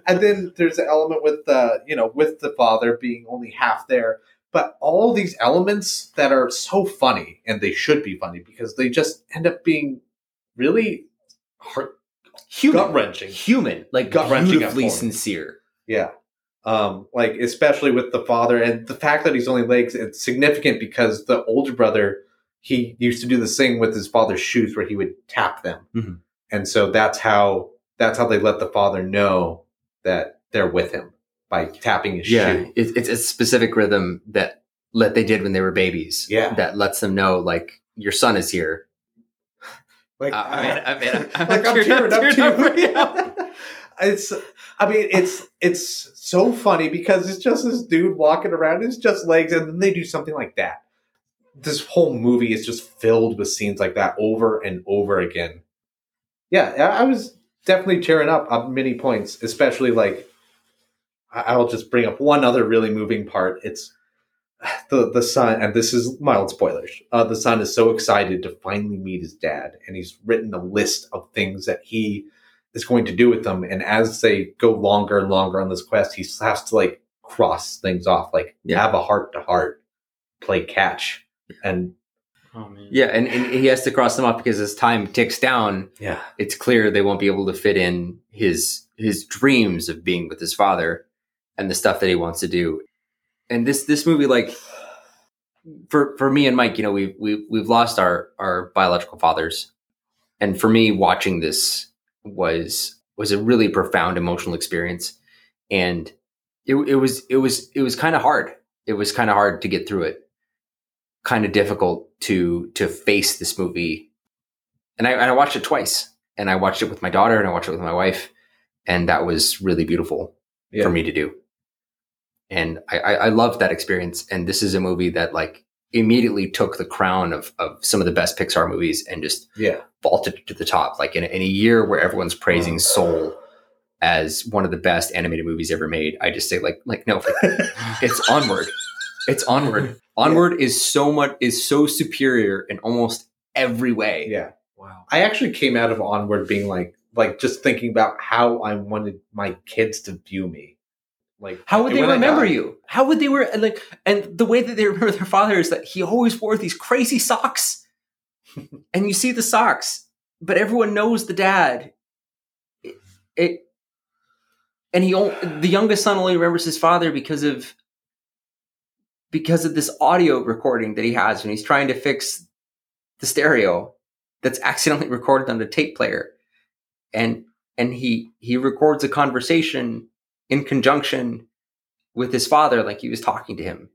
and then there's the element with the you know with the father being only half there, but all these elements that are so funny, and they should be funny because they just end up being really heart Human, gut wrenching. human, like Gut-wrenching beautifully sincere. Yeah. Um, like especially with the father and the fact that he's only legs, it's significant because the older brother he used to do this thing with his father's shoes where he would tap them. Mhm. And so that's how that's how they let the father know that they're with him by tapping his Yeah, shoe. it's it's a specific rhythm that let they did when they were babies. Yeah. that lets them know like your son is here. Like Uh, I mean, I mean, I'm- like I'm teared tearing up teared too. up. Yeah. It's I mean it's it's so funny because it's just this dude walking around, it's just legs, and then they do something like that. this whole movie is just filled with scenes like that over and over again. Yeah, I was definitely tearing up on many points, especially like I'll just bring up one other really moving part. It's the the son, and this is mild spoilers. Uh, the son is so excited to finally meet his dad, and he's written a list of things that he is going to do with them. And as they go longer and longer on this quest, he has to like cross things off, like Yeah. have a heart to heart, play catch, and Oh man. Yeah, and, and he has to cross them off because as time ticks down, yeah, it's clear they won't be able to fit in his his dreams of being with his father and the stuff that he wants to do. And this this movie, like for for me and Mike, you know, we we we've lost our our biological fathers, and for me, watching this was was a really profound emotional experience, and it it was it was it was kind of hard. It was kind of hard to get through it, kind of difficult to to face this movie and I, and I watched it twice and I watched it with my daughter and I watched it with my wife and that was really beautiful Yeah. for me to do. And I, I, I loved that experience. And this is a movie that like immediately took the crown of, of some of the best Pixar movies and just yeah, vaulted to the top. Like in, a- in a year where everyone's praising Soul as one of the best animated movies ever made, I just say like, like, no, it's onward. It's onward. Onward is so much, is so superior in almost every way. yeah. Wow. I actually came out of Onward being like, like just thinking about how I wanted my kids to view me. Like, How would they remember you? How would they were like? And the way that they remember their father is that he always wore these crazy socks, and you see the socks, but everyone knows the dad. It, it and he the youngest son only remembers his father because of because of this audio recording that he has when he's trying to fix the stereo that's accidentally recorded on the tape player, and and he he records a conversation in conjunction with his father like he was talking to him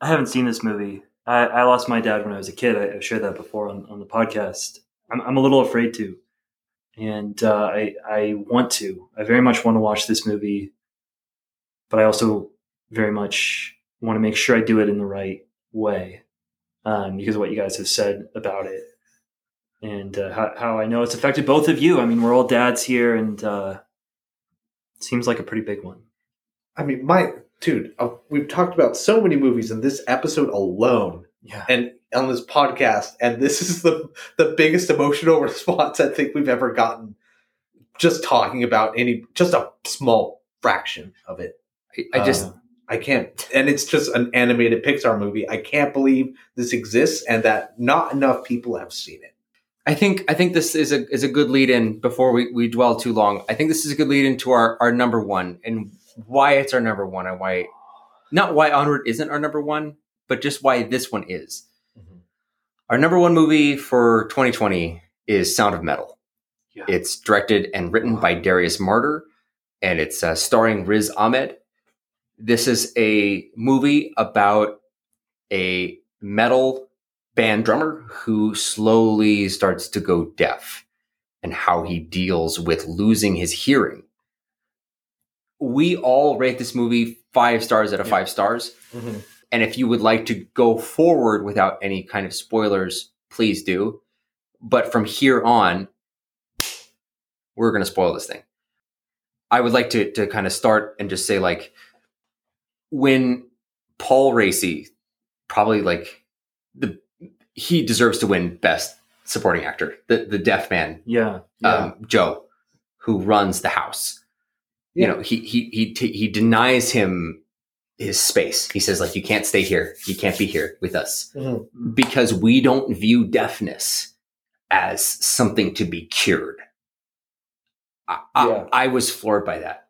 I haven't seen this movie. I, I lost my dad when I was a kid. I, I've shared that before on, on the podcast. I'm, I'm a little afraid to, and uh, I I want to. I very much want to watch this movie, but I also very much want to make sure I do it in the right way, um, because of what you guys have said about it, and uh, how, how I know it's affected both of you. I mean, we're all dads here, and uh, seems like a pretty big one. I mean, my dude, uh, we've talked about so many movies in this episode alone, Yeah. and on this podcast, and this is the the biggest emotional response I think we've ever gotten. Just talking about any, just a small fraction of it. i, I just Uh, I can't, and it's just an animated Pixar movie. I can't believe this exists and that not enough people have seen it. i think i think this is a is a good lead in before we, we dwell too long i think this is a good lead into our our number one and why it's our number one and why not why onward isn't our number one but just why this one is our number one movie for 2020 is sound of metal Yeah. It's directed and written by Darius Marder, and it's uh, starring Riz Ahmed. This is a movie about a metal band drummer who slowly starts to go deaf and how he deals with losing his hearing. We all rate this movie five stars out of Yeah. five stars. And if you would like to go forward without any kind of spoilers, please do. But from here on, we're going to spoil this thing. I would like to to kind of start and just say like when Paul Raci probably like the he deserves to win best supporting actor, the the deaf man, Yeah. um, Joe, who runs the house. You know, he he he t- he denies him his space. He says like you can't stay here. You can't be here with us Mhm. because we don't view deafness as something to be cured. I, Yeah. I, I was floored by that.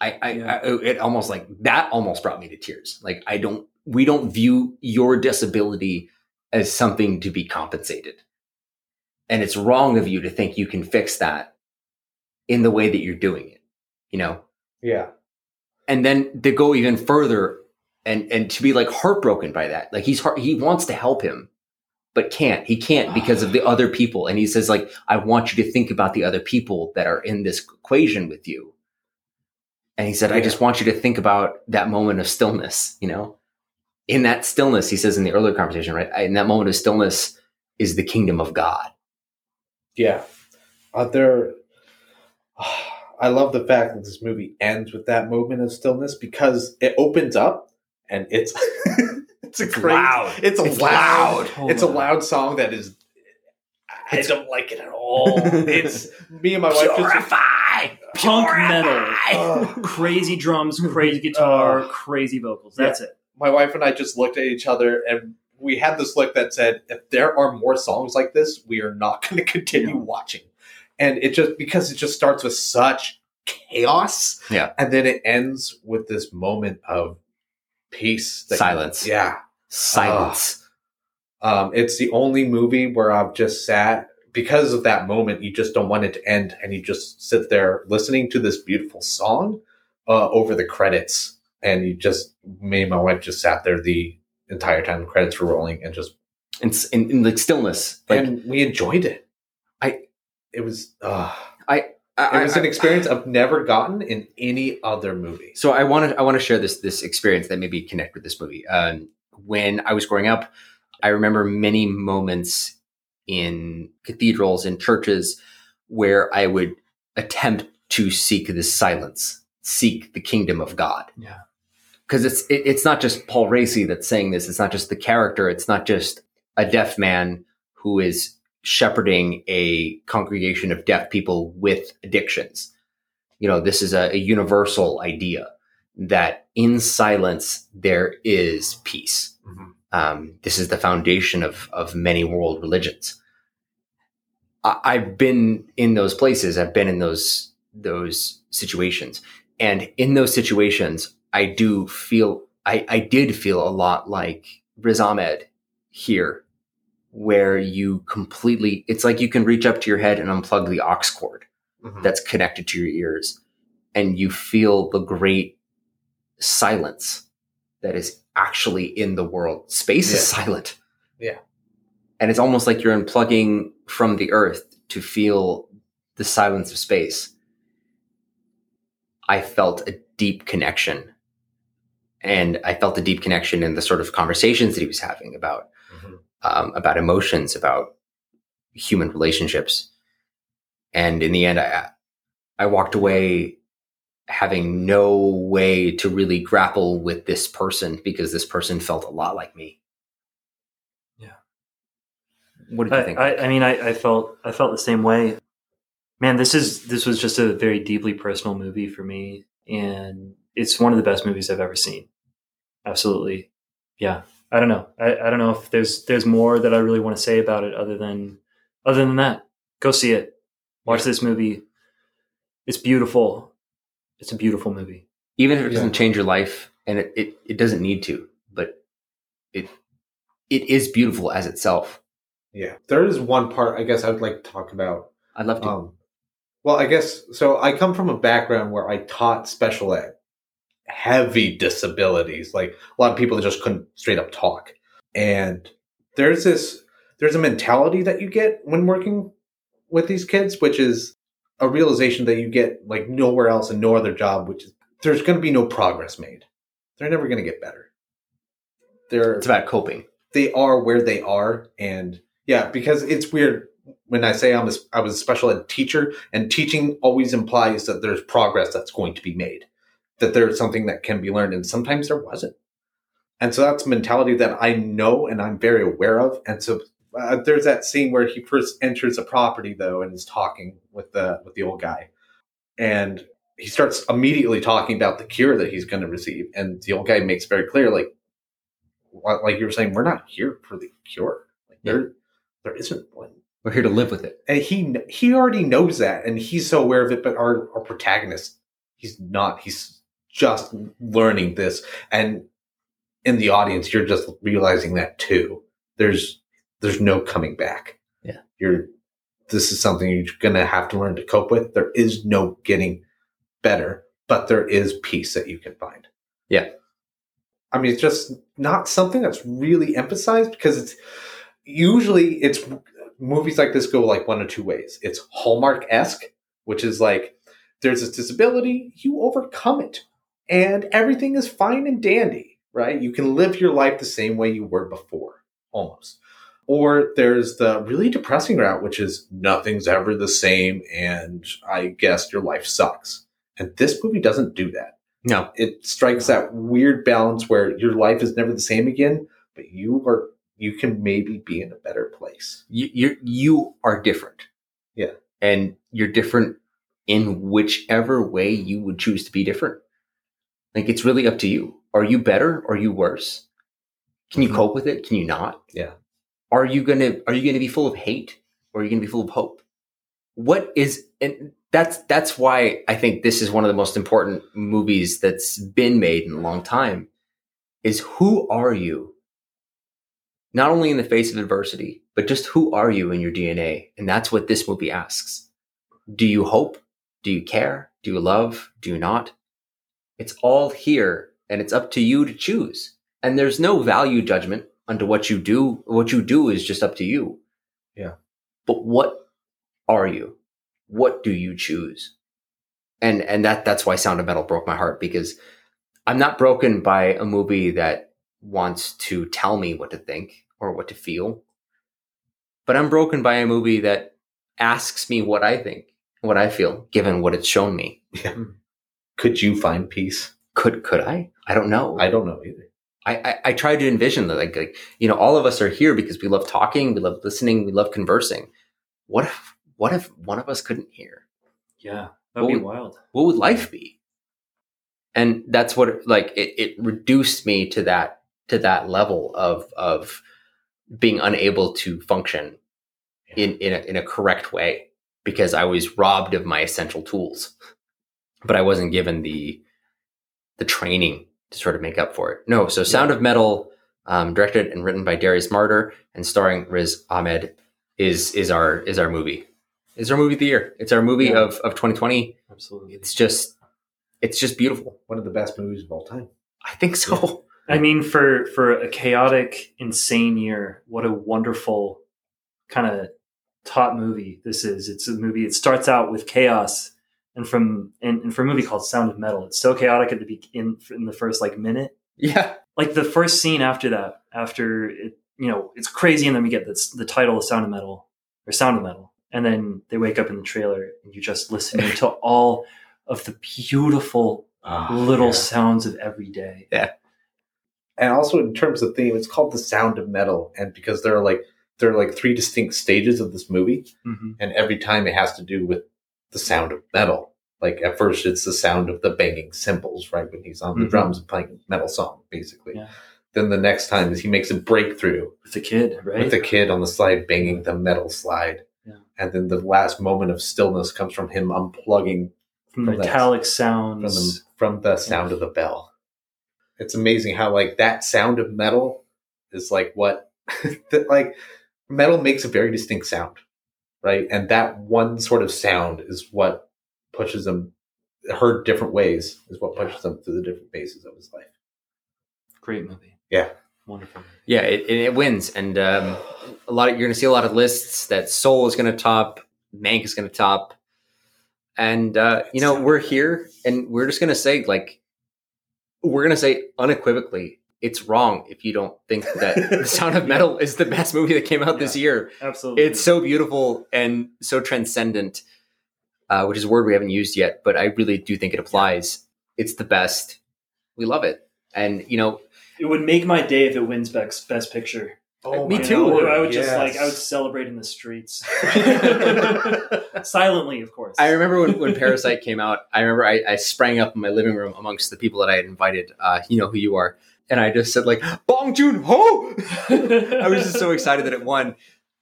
I, I, Yeah. I, it almost like that almost brought me to tears. Like I don't, we don't view your disability as something to be compensated, and it's wrong of you to think you can fix that in the way that you're doing it. You know, Yeah. and then to go even further and and to be like heartbroken by that like he's heart, he wants to help him but can't he can't because of the other people and he says like i want you to think about the other people that are in this equation with you and he said i just want you to think about that moment of stillness you know in that stillness, he says in the earlier conversation, right? In that moment of stillness is the kingdom of God. Yeah. Are there, I love the fact that this movie ends with that moment of stillness because it opens up and it's it's a crazy, loud. It's a It's loud. loud. Oh it's a loud song that is. I It's- don't like it at all. It's me and my wife just. Purify! Punk metal. Ugh. crazy drums, crazy guitar, crazy vocals. That's it. my wife and I just looked at each other and we had this look that said, if there are more songs like this, we are not going to continue Yeah. watching. And it just because it just starts with such chaos, Yeah. and then it ends with this moment of peace, Silence. Yeah, Silence. um, it's the only movie where I've just sat because of that moment. You just don't want it to end, and you just sit there listening to this beautiful song uh, over the credits, and you just me and my wife just sat there the entire time the credits were rolling, and just And in, in like stillness. Like and we enjoyed it. I- it was uh, I, it was I- an experience I've never gotten in any other movie. So I want to I want to share this this experience that maybe connect with this movie. Um, when I was growing up, I remember many moments in cathedrals and churches where I would attempt to seek this silence, seek the kingdom of God. Yeah. Because it's it, it's not just Paul Raci that's saying this. It's not just the character. It's not just a deaf man who is shepherding a congregation of deaf people with addictions. You know this is a, a universal idea that in silence there is peace. Um, this is the foundation of of many world religions. I, i've been in those places. I've been in those those situations. And in those situations i do feel i i did feel a lot like riz ahmed here where you completely it's like you can reach up to your head and unplug the aux cord Mhm. that's connected to your ears and you feel the great silence that is actually in the world space is silent Yeah. and it's almost like you're unplugging from the earth to feel the silence of space i felt a deep connection and i felt a deep connection in the sort of conversations that he was having about Mhm. Um, about emotions, about human relationships. And in the end, I, I walked away having no way to really grapple with this person because this person felt a lot like me. Yeah. What did you I, think? I, I mean, I, I felt I felt the same way. Man, this is this was just a very deeply personal movie for me, and it's one of the best movies I've ever seen. Absolutely, yeah. I don't know. I, I don't know if there's there's more that I really want to say about it other than other than that. Go see it. Watch this movie. It's beautiful. It's a beautiful movie. Even if it doesn't Yeah. change your life, and it, it, it doesn't need to, but it it is beautiful as itself. Yeah, there is one part I guess I would like to talk about. I'd love to. Um, well, I guess so. I come from a background where I taught special ed, heavy disabilities. Like a lot of people that just couldn't straight up talk, and there's this there's a mentality that you get when working with these kids, which is a realization that you get like nowhere else and no other job, which is there's going to be no progress made. They're never going to get better. They're it's about coping. they are where they are and yeah because it's weird when i say i'm a, i was a special ed teacher and teaching always implies that there's progress that's going to be made that there's something that can be learned and sometimes there wasn't and so that's mentality that i know and i'm very aware of and so uh, there's that scene where he first enters a property though and is talking with the with the old guy and he starts immediately talking about the cure that he's going to receive and the old guy makes very clear like what- like you were saying, we're not here for the cure. Like there, there isn't one. We're here to live with it. And he he already knows that, and he's so aware of it. But our our protagonist, he's not. He's just learning this, and in the audience, you're just realizing that too. There's there's no coming back. Yeah. you're. This is something you're gonna have to learn to cope with. There is no getting better, but there is peace that you can find. Yeah. I mean, it's just not something that's really emphasized because it's usually it's movies like this go like one or two ways. It's Hallmark esque, which is like there's this disability, you overcome it, and everything is fine and dandy. right? You can live your life the same way you were before, almost. Or there's the really depressing route, which is nothing's ever the same, and I guess your life sucks. And this movie doesn't do that. No, It strikes that weird balance where your life is never the same again, but you are you can maybe be in a better place. you you you are different. Yeah. and you're different in whichever way you would choose to be different. Like it's really up to you. Are you better or are you worse? Can you Mhm. cope with it? Can you not? Yeah. Are you gonna Are you gonna be full of hate or are you gonna be full of hope? What is and that's that's why I think this is one of the most important movies that's been made in a long time. Is who are you? Not only in the face of adversity, but just who are you in your DNA? And that's what this movie asks. Do you hope? Do you care? Do you love? Do you not? It's all here and it's up to you to choose. And there's no value judgment onto what you do. What you do is just up to you. Yeah. But what are you? What do you choose? And and that that's why Sound of Metal broke my heart because I'm not broken by a movie that wants to tell me what to think or what to feel. But I'm broken by a movie that asks me what I think, what I feel, given what it's shown me. Hmm. Could you find peace? Could could I? I don't know. I don't know either. I, I, I try to envision that like, like you know all of us are here because we love talking, we love listening, we love conversing. What if what if one of us couldn't hear? Yeah, that'd be Well, wild. What would life be? And that's what like it, it reduced me to that to that level of of being unable to function in in a, in a correct way because I was robbed of my essential tools, but I wasn't given the the training to sort of make up for it. No, so Sound of Metal, um, directed and written by Darius Marder and starring Riz Ahmed, is is our is our movie. Is our movie of the year. It's our movie Yeah. of of 2020. Absolutely. It's just it's just beautiful. One of the best movies of all time. I think so. I mean, for for a chaotic, insane year, what a wonderful kind of top movie this is. It's a movie. It starts out with chaos, and from and, and for a movie called Sound of Metal, it's so chaotic at the be- in in the first like minute. Yeah. Like the first scene after that, after it, you know, it's crazy, and then we get this the title of Sound of Metal or Sound of Metal, and then they wake up in the trailer, and you just listening to all of the beautiful little Yeah. sounds of every day. Yeah, and also in terms of theme, it's called the Sound of Metal, and because there are like there are like three distinct stages of this movie, Mm-hmm. and every time it has to do with the sound of metal. Like at first, it's the sound of the banging cymbals, right when he's on the Mhm. drums and playing metal song, basically. Yeah. Then the next time is he makes a breakthrough With the kid, right? with the kid on the slide banging the metal slide, Yeah. and then the last moment of stillness comes from him unplugging from from that- metallic from sounds. the, from the sound of the bell. It's amazing how like that sound of metal is like what that like metal makes a very distinct sound, right? And that one sort of sound is what pushes him heard different ways is what pushes him through the different phases of his life. Great movie. Yeah. Wonderful. Yeah, it, it, wins, and um, a lot. Of, you're going to see a lot of lists that Soul is going to top, Mank is going to top, and uh, you know we're here, and we're just going to say like we're going to say unequivocally, it's wrong if you don't think that The Sound of Metal is the best movie that came out this year. Absolutely. It's so beautiful and so transcendent, uh, which is a word we haven't used yet, but I really do think it applies. It's the best. We love it, and you know it would make my day if it wins best best picture. Oh, Me too. know, I would just Yes. like I would celebrate in the streets. Silently, of course. I remember when, when Parasite came out. I remember I, I sprang up in my living room amongst the people that I had invited. Uh, you know who you are, and I just said like Bong Joon Ho. I was just so excited that it won,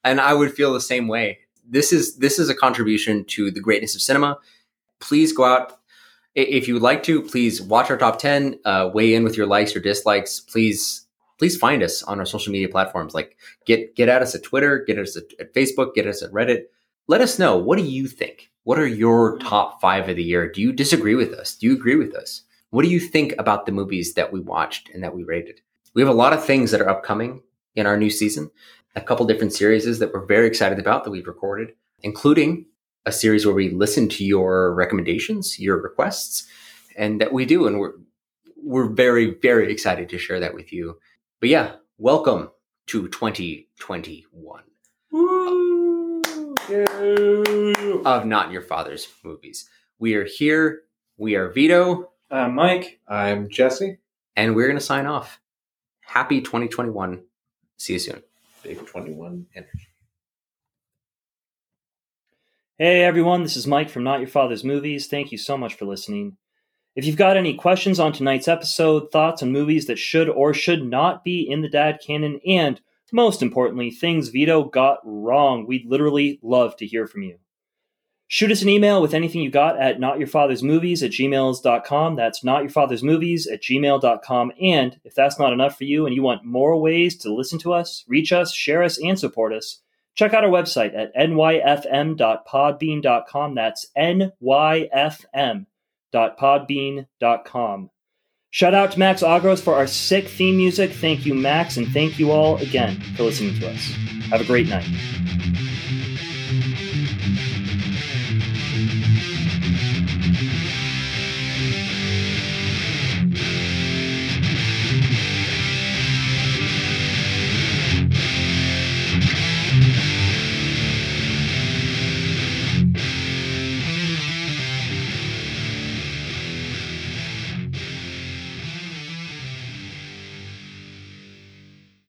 and I would feel the same way. This is this is a contribution to the greatness of cinema. Please go out if you would like to. Please watch our top ten. Uh, weigh in with your likes or dislikes. Please please find us on our social media platforms. Like get get at us at Twitter, get us at, at Facebook, get us at Reddit. Let us know what do you think. What are your top five of the year? Do you disagree with us? Do you agree with us? What do you think about the movies that we watched and that we rated? We have a lot of things that are upcoming in our new season. A couple different series that we're very excited about that we've recorded, including a series where we listen to your recommendations, your requests, and that we do. And we're we're very, very excited to share that with you. But yeah, welcome to 2021 of Not Your Father's Movies. We are here. We are Vito, Uh, Mike. I'm Jesse. and we're going to sign off. Happy 2021. See you soon. Big 21 energy. Hey everyone, this is Mike from Not Your Father's Movies. Thank you so much for listening. If you've got any questions on tonight's episode, thoughts on movies that should or should not be in the dad canon, and most importantly, things Vito got wrong, we'd literally love to hear from you. Shoot us an email with anything you got at notyourfathersmovies at gmails.com. That's notyourfathersmovies at gmail.com. And if that's not enough for you and you want more ways to listen to us, reach us, share us, and support us, check out our website at nyfm.podbean.com. That's nyfm.podbean.com. Shout out to Max Agros for our sick theme music. Thank you, Max, and thank you all again for listening to us. Have a great night.